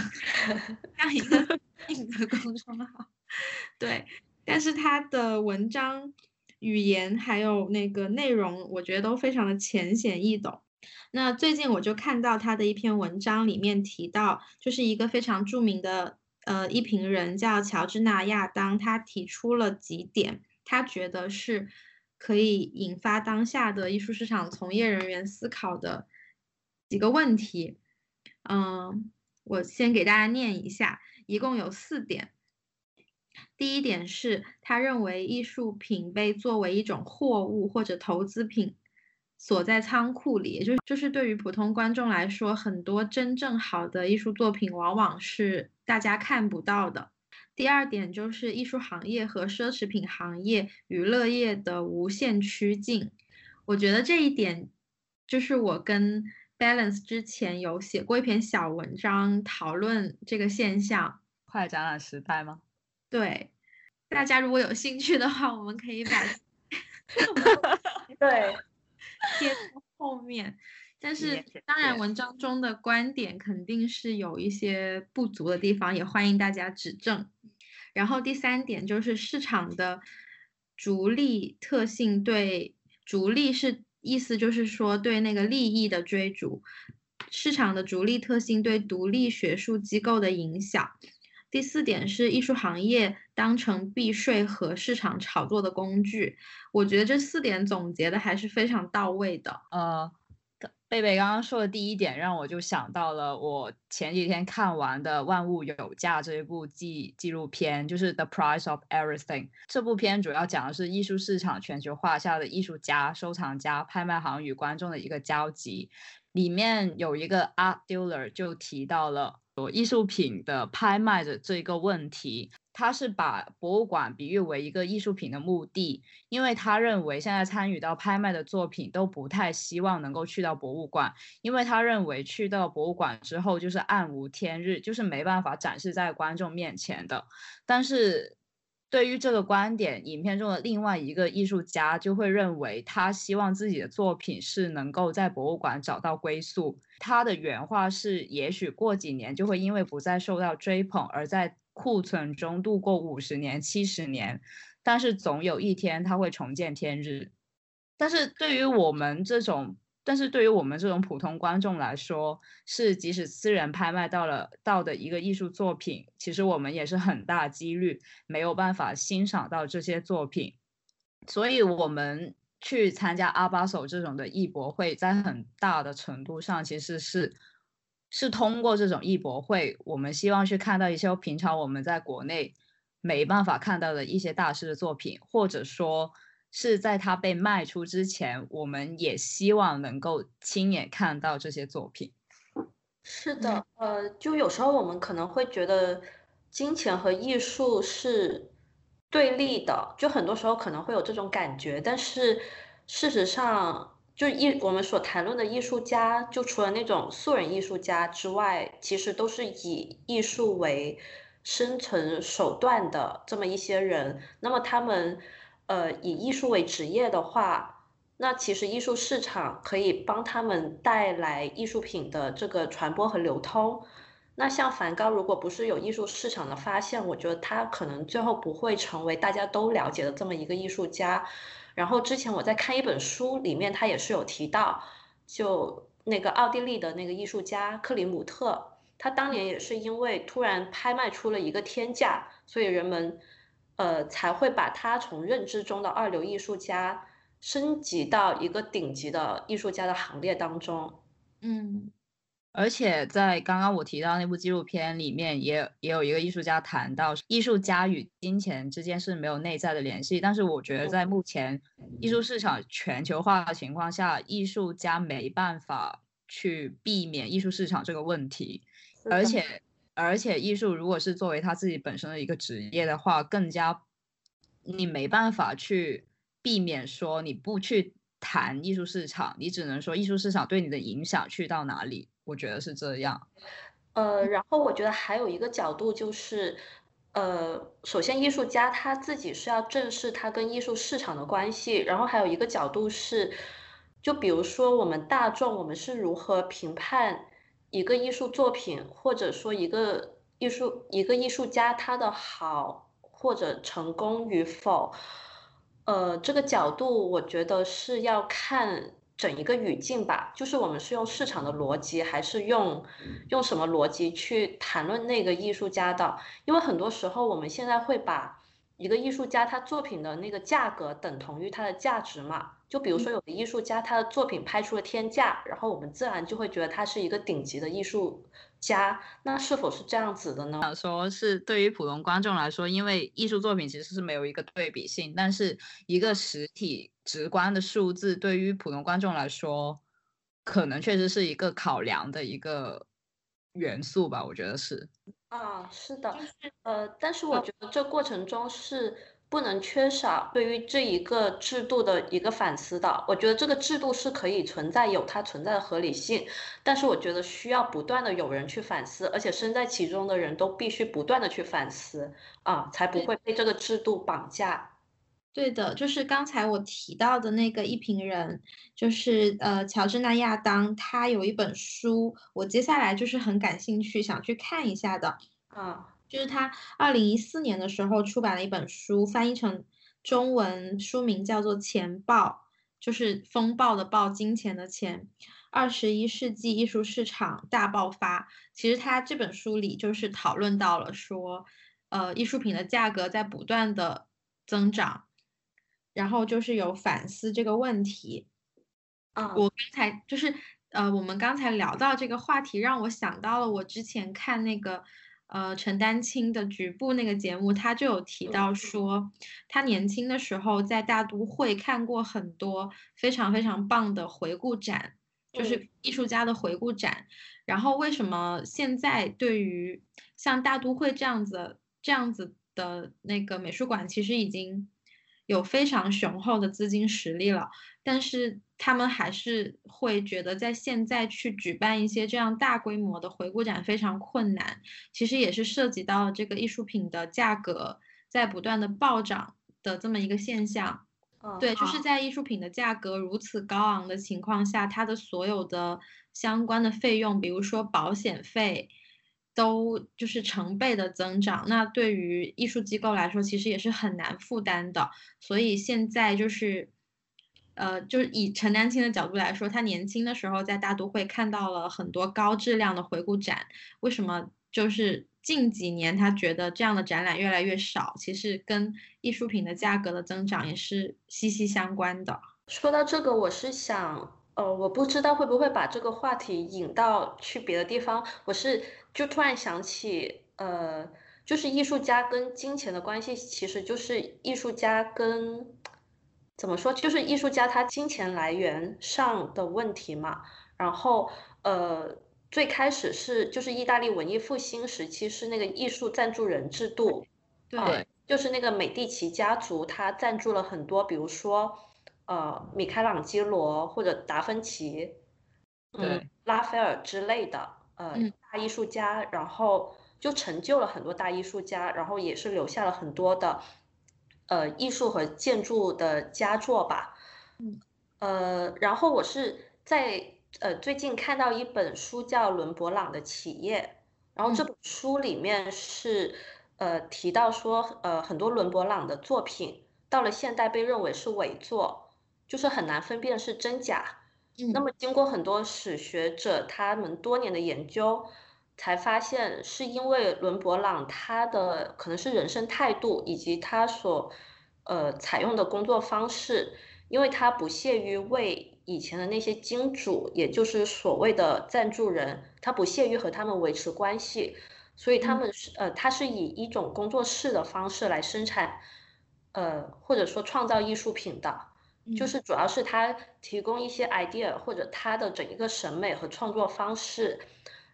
[LAUGHS] 像一个命的公众号，对，但是它的文章语言还有那个内容，我觉得都非常的浅显易懂。那最近我就看到他的一篇文章，里面提到，就是一个非常著名的呃一评人叫乔治纳亚当，他提出了几点，他觉得是可以引发当下的艺术市场从业人员思考的几个问题。嗯，我先给大家念一下，一共有四点。第一点是他认为艺术品被作为一种货物或者投资品锁在仓库里，就是就是对于普通观众来说，很多真正好的艺术作品往往是大家看不到的。第二点就是艺术行业和奢侈品行业、娱乐业的无限趋近。我觉得这一点就是我跟 Balance 之前有写过一篇小文章讨论这个现象。快展览时代吗？对，大家如果有兴趣的话，我们可以把 [LAUGHS] [LAUGHS] 对贴在后面。但是，当然，文章中的观点肯定是有一些不足的地方，也欢迎大家指正。然后第三点就是市场的逐利特性对逐利是意思就是说对那个利益的追逐，市场的逐利特性对独立学术机构的影响。第四点是艺术行业当成避税和市场炒作的工具。我觉得这四点总结的还是非常到位的。呃。贝贝刚刚说的第一点，让我就想到了我前几天看完的《万物有价》这一部纪纪录片，就是《The Price of Everything》。这部片主要讲的是艺术市场全球化下的艺术家、收藏家、拍卖行与观众的一个交集。里面有一个 art dealer 就提到了艺术品的拍卖的这个问题。他是把博物馆比喻为一个艺术品的墓地，因为他认为现在参与到拍卖的作品都不太希望能够去到博物馆，因为他认为去到博物馆之后就是暗无天日，就是没办法展示在观众面前的。但是对于这个观点，影片中的另外一个艺术家就会认为，他希望自己的作品是能够在博物馆找到归宿。他的原话是：也许过几年就会因为不再受到追捧而在。库存中度过五十年、七十年，但是总有一天它会重见天日。但是对于我们这种，但是对于我们这种普通观众来说，是即使私人拍卖到了到的一个艺术作品，其实我们也是很大几率没有办法欣赏到这些作品。所以，我们去参加阿巴手这种的艺博会，在很大的程度上其实是。是通过这种艺博会，我们希望去看到一些平常我们在国内没办法看到的一些大师的作品，或者说是在它被卖出之前，我们也希望能够亲眼看到这些作品。是的，呃，就有时候我们可能会觉得金钱和艺术是对立的，就很多时候可能会有这种感觉，但是事实上。就艺我们所谈论的艺术家，就除了那种素人艺术家之外，其实都是以艺术为生存手段的这么一些人。那么他们，呃，以艺术为职业的话，那其实艺术市场可以帮他们带来艺术品的这个传播和流通。那像梵高，如果不是有艺术市场的发现，我觉得他可能最后不会成为大家都了解的这么一个艺术家。然后之前我在看一本书，里面他也是有提到，就那个奥地利的那个艺术家克里姆特，他当年也是因为突然拍卖出了一个天价，所以人们，呃，才会把他从认知中的二流艺术家升级到一个顶级的艺术家的行列当中。嗯。而且在刚刚我提到那部纪录片里面，也也有一个艺术家谈到，艺术家与金钱之间是没有内在的联系。但是我觉得在目前艺术市场全球化的情况下，艺术家没办法去避免艺术市场这个问题。而且而且艺术如果是作为他自己本身的一个职业的话，更加你没办法去避免说你不去谈艺术市场，你只能说艺术市场对你的影响去到哪里。我觉得是这样，呃，然后我觉得还有一个角度就是，呃，首先艺术家他自己是要正视他跟艺术市场的关系，然后还有一个角度是，就比如说我们大众，我们是如何评判一个艺术作品，或者说一个艺术一个艺术家他的好或者成功与否，呃，这个角度我觉得是要看。整一个语境吧，就是我们是用市场的逻辑，还是用用什么逻辑去谈论那个艺术家的？因为很多时候我们现在会把一个艺术家他作品的那个价格等同于它的价值嘛？就比如说有的艺术家他的作品拍出了天价，然后我们自然就会觉得他是一个顶级的艺术家。那是否是这样子的呢？想说是对于普通观众来说，因为艺术作品其实是没有一个对比性，但是一个实体直观的数字对于普通观众来说，可能确实是一个考量的一个元素吧。我觉得是。啊，是的，呃，但是我觉得这过程中是不能缺少对于这一个制度的一个反思的。我觉得这个制度是可以存在，有它存在的合理性，但是我觉得需要不断的有人去反思，而且身在其中的人都必须不断的去反思啊，才不会被这个制度绑架。对的，就是刚才我提到的那个一评人，就是呃乔治纳亚当，他有一本书，我接下来就是很感兴趣，想去看一下的啊，就是他二零一四年的时候出版了一本书，翻译成中文书名叫做《钱报》，就是风暴的暴，金钱的钱，二十一世纪艺术市场大爆发。其实他这本书里就是讨论到了说，呃，艺术品的价格在不断的增长。然后就是有反思这个问题，啊，我刚才就是呃，我们刚才聊到这个话题，让我想到了我之前看那个呃陈丹青的局部那个节目，他就有提到说，他年轻的时候在大都会看过很多非常非常棒的回顾展，就是艺术家的回顾展。然后为什么现在对于像大都会这样子这样子的那个美术馆，其实已经。有非常雄厚的资金实力了，但是他们还是会觉得在现在去举办一些这样大规模的回顾展非常困难。其实也是涉及到这个艺术品的价格在不断的暴涨的这么一个现象。对，就是在艺术品的价格如此高昂的情况下，它的所有的相关的费用，比如说保险费。都就是成倍的增长，那对于艺术机构来说，其实也是很难负担的。所以现在就是，呃，就是以陈丹青的角度来说，他年轻的时候在大都会看到了很多高质量的回顾展。为什么就是近几年他觉得这样的展览越来越少？其实跟艺术品的价格的增长也是息息相关的。说到这个，我是想，呃，我不知道会不会把这个话题引到去别的地方。我是。就突然想起，呃，就是艺术家跟金钱的关系，其实就是艺术家跟怎么说，就是艺术家他金钱来源上的问题嘛。然后，呃，最开始是就是意大利文艺复兴时期是那个艺术赞助人制度，对，就是那个美第奇家族他赞助了很多，比如说呃米开朗基罗或者达芬奇，嗯，拉斐尔之类的。呃，大艺术家，然后就成就了很多大艺术家，然后也是留下了很多的呃艺术和建筑的佳作吧。嗯，呃，然后我是在呃最近看到一本书叫伦勃朗的企业，然后这本书里面是呃提到说呃很多伦勃朗的作品到了现代被认为是伪作，就是很难分辨是真假。那么，经过很多史学者他们多年的研究，才发现是因为伦勃朗他的可能是人生态度以及他所呃采用的工作方式，因为他不屑于为以前的那些金主，也就是所谓的赞助人，他不屑于和他们维持关系，所以他们是呃他是以一种工作室的方式来生产，呃或者说创造艺术品的。就是主要是他提供一些 idea 或者他的整一个审美和创作方式，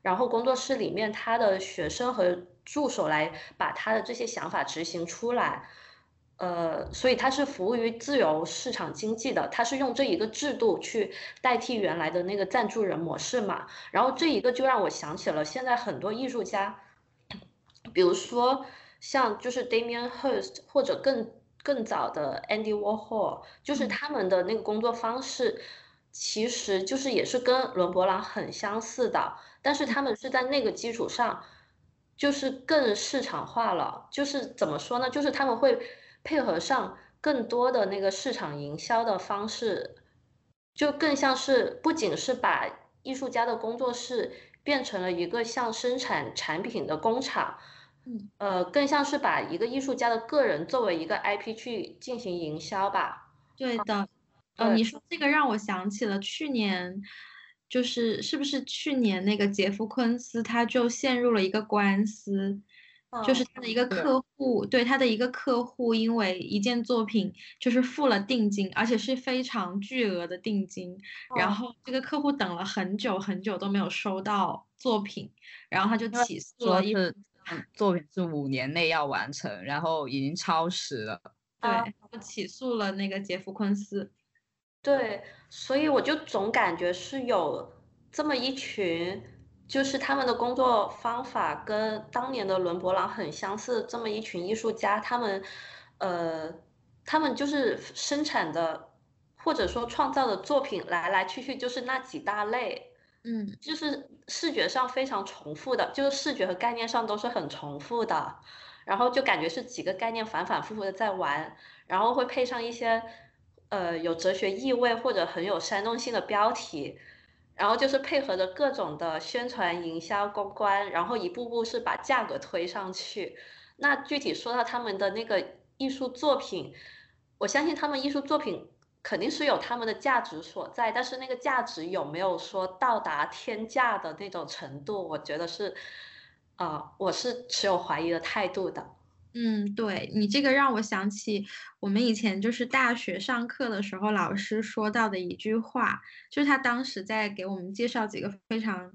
然后工作室里面他的学生和助手来把他的这些想法执行出来，呃，所以他是服务于自由市场经济的，他是用这一个制度去代替原来的那个赞助人模式嘛，然后这一个就让我想起了现在很多艺术家，比如说像就是 Damien Hirst 或者更。更早的 Andy Warhol，就是他们的那个工作方式，其实就是也是跟伦勃朗很相似的，但是他们是在那个基础上，就是更市场化了。就是怎么说呢？就是他们会配合上更多的那个市场营销的方式，就更像是不仅是把艺术家的工作室变成了一个像生产产品的工厂。嗯。呃，更像是把一个艺术家的个人作为一个 IP 去进行营销吧。对的，呃，你说这个让我想起了去年，就是是不是去年那个杰夫昆斯他就陷入了一个官司，就是嗯他的一个客户，对他的一个客户，因为一件作品就是付了定金，而且是非常巨额的定金，然哦后这个客户等了很久很久都没有收到作品，然后他就起诉了艺说是嗯作品是五年内要完成，然后已经超时了。对，啊就起诉了那个杰夫昆斯。对，所以我就总感觉是有这么一群，就是他们的工作方法跟当年的伦勃朗很相似，这么一群艺术家，他们，呃，他们就是生产的或者说创造的作品来来去去就是那几大类，嗯就是视觉上非常重复的，就是视觉和概念上都是很重复的，然后就感觉是几个概念反反复复的在玩，然后会配上一些呃有哲学意味或者很有煽动性的标题，然后就是配合着各种的宣传、营销、公关，然后一步步是把价格推上去。那具体说到他们的那个艺术作品，我相信他们艺术作品肯定是有他们的价值所在，但是那个价值有没有说到达天价的那种程度，我觉得是，啊、我是持有怀疑的态度的。嗯，对你这个让我想起我们以前就是大学上课的时候，老师说到的一句话，就是他当时在给我们介绍几个非常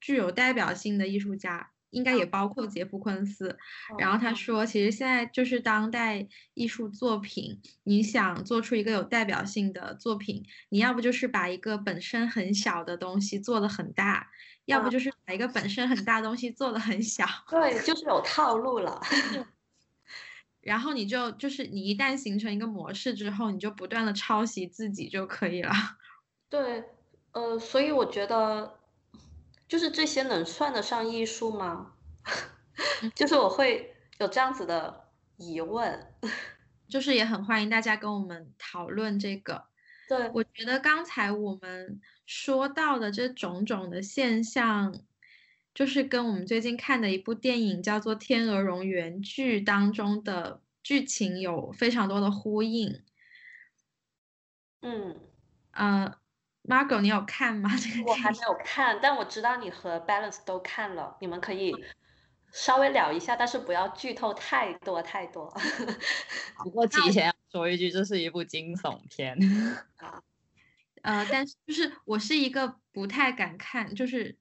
具有代表性的艺术家，应该也包括杰夫昆斯。然后他说，其实现在就是当代艺术作品，你想做出一个有代表性的作品，你要不就是把一个本身很小的东西做得很大，要不嗯就是把一个本身很大的东西做得很小。[LAUGHS] 对，就是有套路了。[LAUGHS] 然后你就就是你一旦形成一个模式之后，你就不断的抄袭自己就可以了。对，呃，所以我觉得，就是这些能算得上艺术吗？[LAUGHS] 就是我会有这样子的疑问。[LAUGHS] 就是也很欢迎大家跟我们讨论这个。对，我觉得刚才我们说到的这种种的现象，就是跟我们最近看的一部电影叫做《天鹅绒》原剧当中的剧情有非常多的呼应。嗯，呃，Margot，你有看吗？这个我还没？有看，但我知道你和 Balance 都看了，你们可以稍微聊一下，但是不要剧透太多太多。[LAUGHS] 不过提前要说一句，这是一部惊悚片。呃，但是就是我是一个不太敢看，就是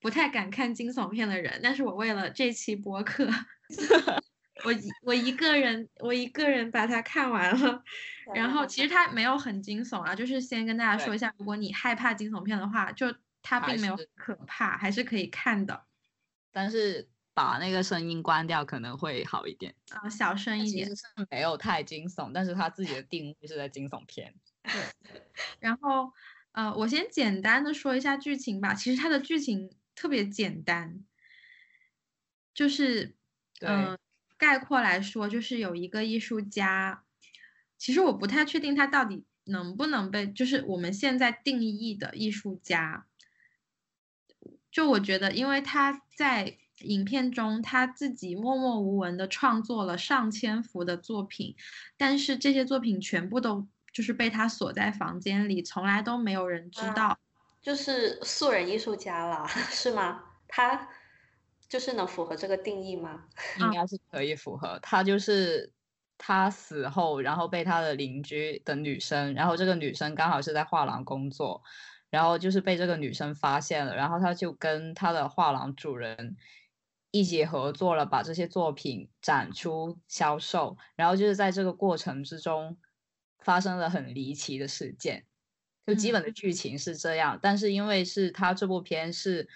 不太敢看惊悚片的人，但是我为了这期播客，[LAUGHS] 我一我一个人我一个人把它看完了。[LAUGHS] 然后其实它没有很惊悚啊，就是先跟大家说一下，如果你害怕惊悚片的话，就它并没有很可怕，还是可以看的但是把那个声音关掉可能会好一点。啊、小声一点其实。是没有太惊悚，但是他自己的定位是在惊悚片。[LAUGHS] 对然后，呃，我先简单的说一下剧情吧。其实它的剧情特别简单，就是，嗯呃，概括来说，就是有一个艺术家，其实我不太确定他到底能不能被，就是我们现在定义的艺术家。就我觉得，因为他在影片中他自己默默无闻的创作了上千幅的作品，但是这些作品全部都就是被他锁在房间里，从来都没有人知啊道。就是素人艺术家了，[LAUGHS] 是吗？他就是能符合这个定义吗？应该是可以符合。他就是他死后，然后被他的邻居的女生，然后这个女生刚好是在画廊工作，然后就是被这个女生发现了，然后他就跟他的画廊主人一起合作了，把这些作品展出销售，然后就是在这个过程之中发生了很离奇的事件。就基本的剧情是这样，但是因为是他这部片是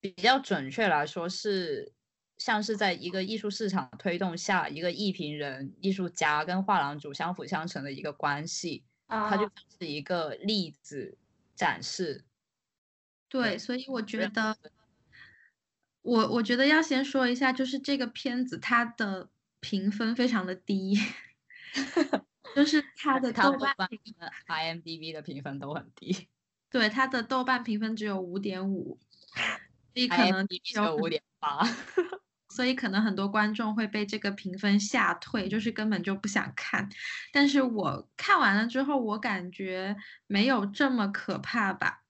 比较准确来说是像是在一个艺术市场推动下，一个艺评人、艺术家跟画廊主相辅相成的一个关系，啊，它就像是一个例子展示。对，对所以我觉得，我我觉得要先说一下，就是这个片子它的评分非常的低，[LAUGHS] 就是它的 [LAUGHS] 豆瓣评和 IMDB 的评分都很低。对它的豆瓣评分只有五点五，所以可能有有很五点八。[LAUGHS] 所以可能很多观众会被这个评分吓退，就是根本就不想看。但是我看完了之后，我感觉没有这么可怕吧。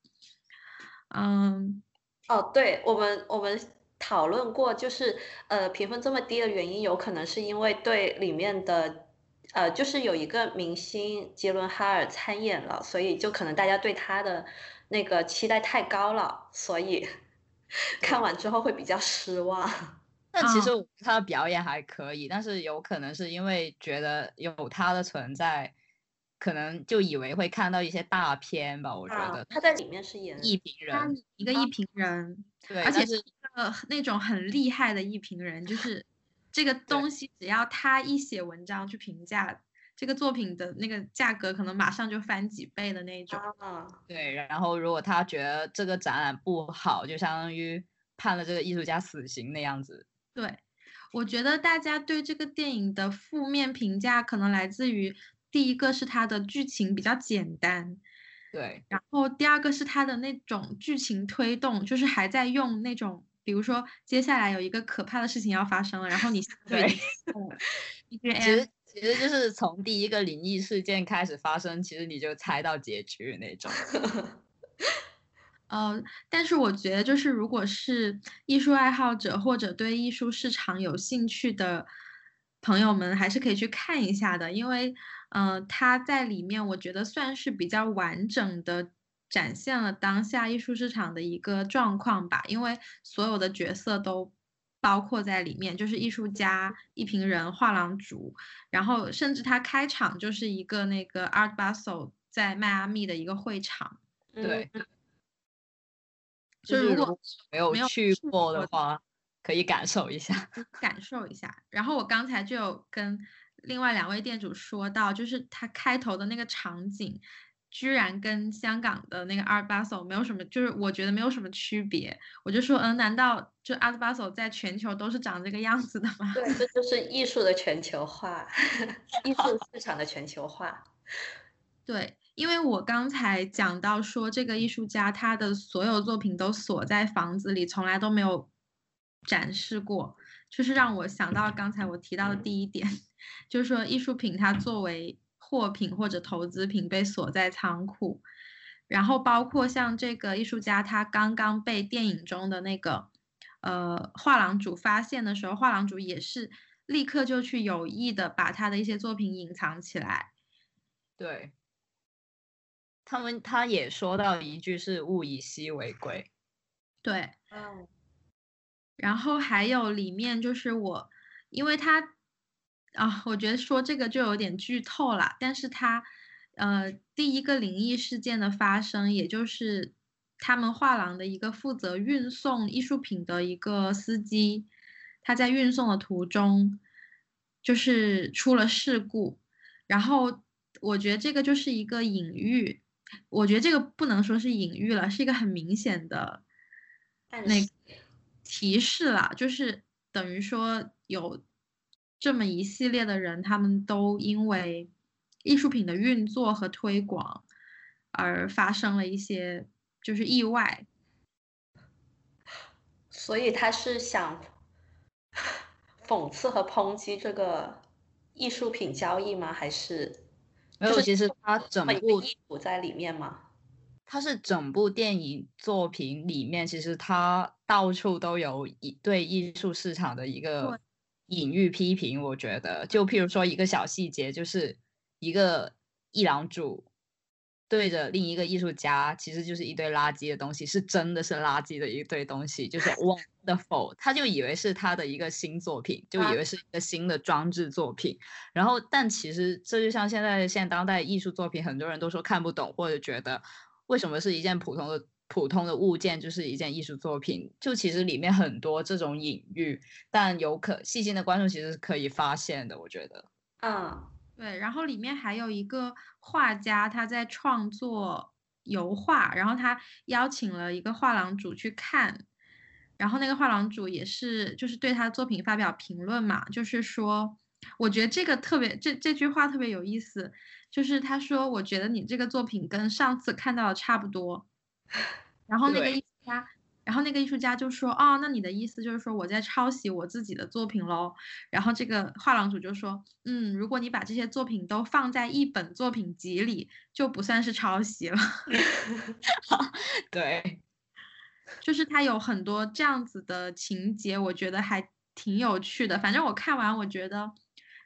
嗯，哦，对我们我们讨论过，就是呃评分这么低的原因，有可能是因为对里面的呃就是有一个明星杰伦哈尔参演了，所以就可能大家对他的那个期待太高了，所以 [LAUGHS] 看完之后会比较失望。[LAUGHS] 但其实他的表演还可以，但是有可能是因为觉得有他的存在。可能就以为会看到一些大片吧，我觉得他在里面是演艺评人，一个艺评人，对，而且是一个那种很厉害的艺评人，就是这个东西只要他一写文章去评价这个作品的那个价格，可能马上就翻几倍的那种。对，然后如果他觉得这个展览不好，就相当于判了这个艺术家死刑那样子。对，我觉得大家对这个电影的负面评价可能来自于。第一个是它的剧情比较简单，对，然后第二个是它的那种剧情推动，就是还在用那种，比如说接下来有一个可怕的事情要发生了，然后你对，[LAUGHS] 其实其实就是从第一个灵异事件开始发生，其实你就猜到结局那种。[LAUGHS] 呃，但是我觉得就是如果是艺术爱好者或者对艺术市场有兴趣的朋友们，还是可以去看一下的，因为。嗯，他在里面，我觉得算是比较完整的展现了当下艺术市场的一个状况吧，因为所有的角色都包括在里面，就是艺术家、艺评人、画廊主，然后甚至他开场就是一个那个 Art Basel 在迈阿密的一个会场，对，[LAUGHS] 就如果没有去过的话，可以感受一下，感受一下。然后我刚才就有跟。另外两位店主说到，就是他开头的那个场景，居然跟香港的那个 Art Basel 没有什么，就是我觉得没有什么区别。我就说，嗯，难道就 Art Basel 在全球都是长这个样子的吗？[LAUGHS] 对，这就是艺术的全球化，艺术市场的全球化。[LAUGHS] 对，因为我刚才讲到说，这个艺术家他的所有作品都锁在房子里，从来都没有展示过，就是让我想到刚才我提到的第一点。[LAUGHS] 就是说，艺术品它作为货品或者投资品被锁在仓库，然后包括像这个艺术家，他刚刚被电影中的那个呃画廊主发现的时候，画廊主也是立刻就去有意的把他的一些作品隐藏起来。对，他们他也说到一句是“物以稀为贵”。对，嗯。然后还有里面就是我，因为他。啊，我觉得说这个就有点剧透了。但是他，呃，第一个灵异事件的发生，也就是他们画廊的一个负责运送艺术品的一个司机，他在运送的途中就是出了事故。然后我觉得这个就是一个隐喻，我觉得这个不能说是隐喻了，是一个很明显的那提示了，就是等于说有。这么一系列的人，他们都因为艺术品的运作和推广而发生了一些就是意外，[SIGHS] 所以他是想 [LAUGHS] 讽刺和抨击这个艺术品交易吗？还是没有？其实他整部意图在里面吗？他是整部电影作品里面，其实他到处都有一对艺术市场的一个。隐喻批评，我觉得就譬如说一个小细节，就是一个艺廊主对着另一个艺术家，其实就是一堆垃圾的东西，是真的是垃圾的一堆东西，就是 wonderful，他就以为是他的一个新作品，就以为是一个新的装置作品，然后但其实这就像现在现当代艺术作品，很多人都说看不懂，或者觉得为什么是一件普通的。普通的物件就是一件艺术作品，就其实里面很多这种隐喻，但有可细心的观众其实是可以发现的，我觉得。嗯，对。然后里面还有一个画家，他在创作油画，然后他邀请了一个画廊主去看，然后那个画廊主也是就是对他作品发表评论嘛，就是说，我觉得这个特别这这句话特别有意思，就是他说，我觉得你这个作品跟上次看到的差不多。然后那个艺术家，然后那个艺术家就说：“哦，那你的意思就是说我在抄袭我自己的作品喽？”然后这个画廊主就说：“嗯，如果你把这些作品都放在一本作品集里，就不算是抄袭了。[LAUGHS] 对，[LAUGHS] 就是他有很多这样子的情节，我觉得还挺有趣的。反正我看完，我觉得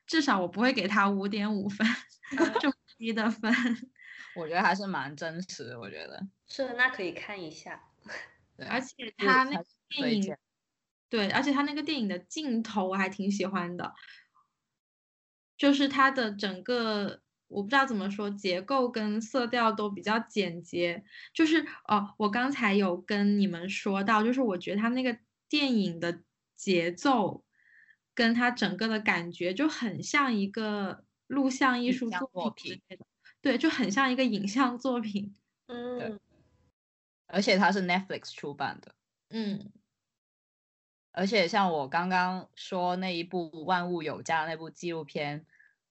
至少我不会给他五点五分 [LAUGHS] 这么低的分。我觉得还是蛮真实的。我觉得是的，那可以看一下。[LAUGHS] 对，而且是他那个电影，对，而且他那个电影的镜头我还挺喜欢的，就是它的整个我不知道怎么说，结构跟色调都比较简洁。就是哦，我刚才有跟你们说到，就是我觉得他那个电影的节奏跟他整个的感觉就很像一个录像艺术作作品对，就很像一个影像作品。嗯，而且它是 Netflix 出版的。嗯而且像我刚刚说那一部《万物有价》那部纪录片，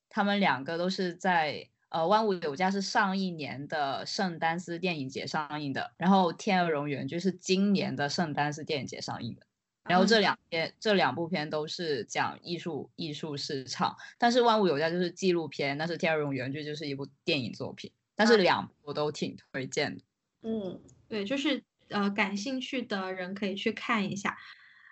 他们两个都是在呃《万物有价》是上一年的圣丹斯电影节上映的，然后《天鹅绒园》就是今年的圣丹斯电影节上映的。然后这两片这两部片都是讲艺术艺术市场，但是《万物有价》就是纪录片，但是《天鹅绒园》这就是一部电影作品，但是两部我都挺推荐的。嗯，对，就是呃，感兴趣的人可以去看一下。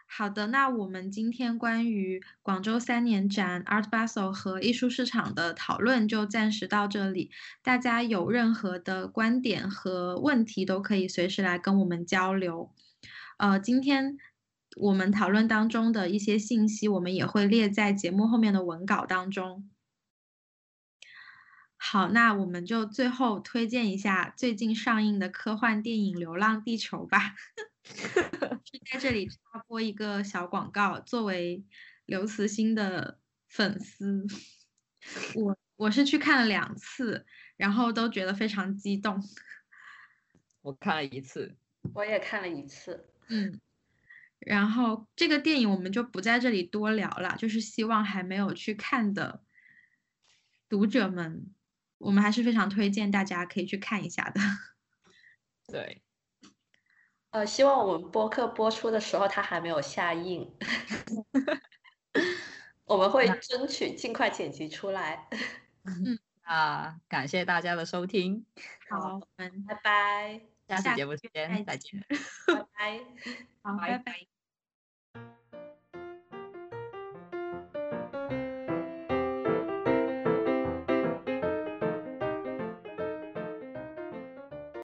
好的，那我们今天关于广州三年展 Art Basel 和艺术市场的讨论就暂时到这里。大家有任何的观点和问题，都可以随时来跟我们交流。呃，今天我们讨论当中的一些信息，我们也会列在节目后面的文稿当中。好，那我们就最后推荐一下最近上映的科幻电影《流浪地球》吧。[LAUGHS] 是在这里插播一个小广告，作为刘慈欣的粉丝，我我是去看了两次，然后都觉得非常激动。我看了一次，我也看了一次。嗯，然后这个电影我们就不在这里多聊了，就是希望还没有去看的读者们，我们还是非常推荐大家可以去看一下的。[LAUGHS] 对，呃，希望我们播客播出的时候它还没有下映，[LAUGHS] 我们会争取尽快剪辑出来。[LAUGHS] 那感谢大家的收听，好，我们拜拜，下次节目时间再见。拜拜。好，拜拜拜。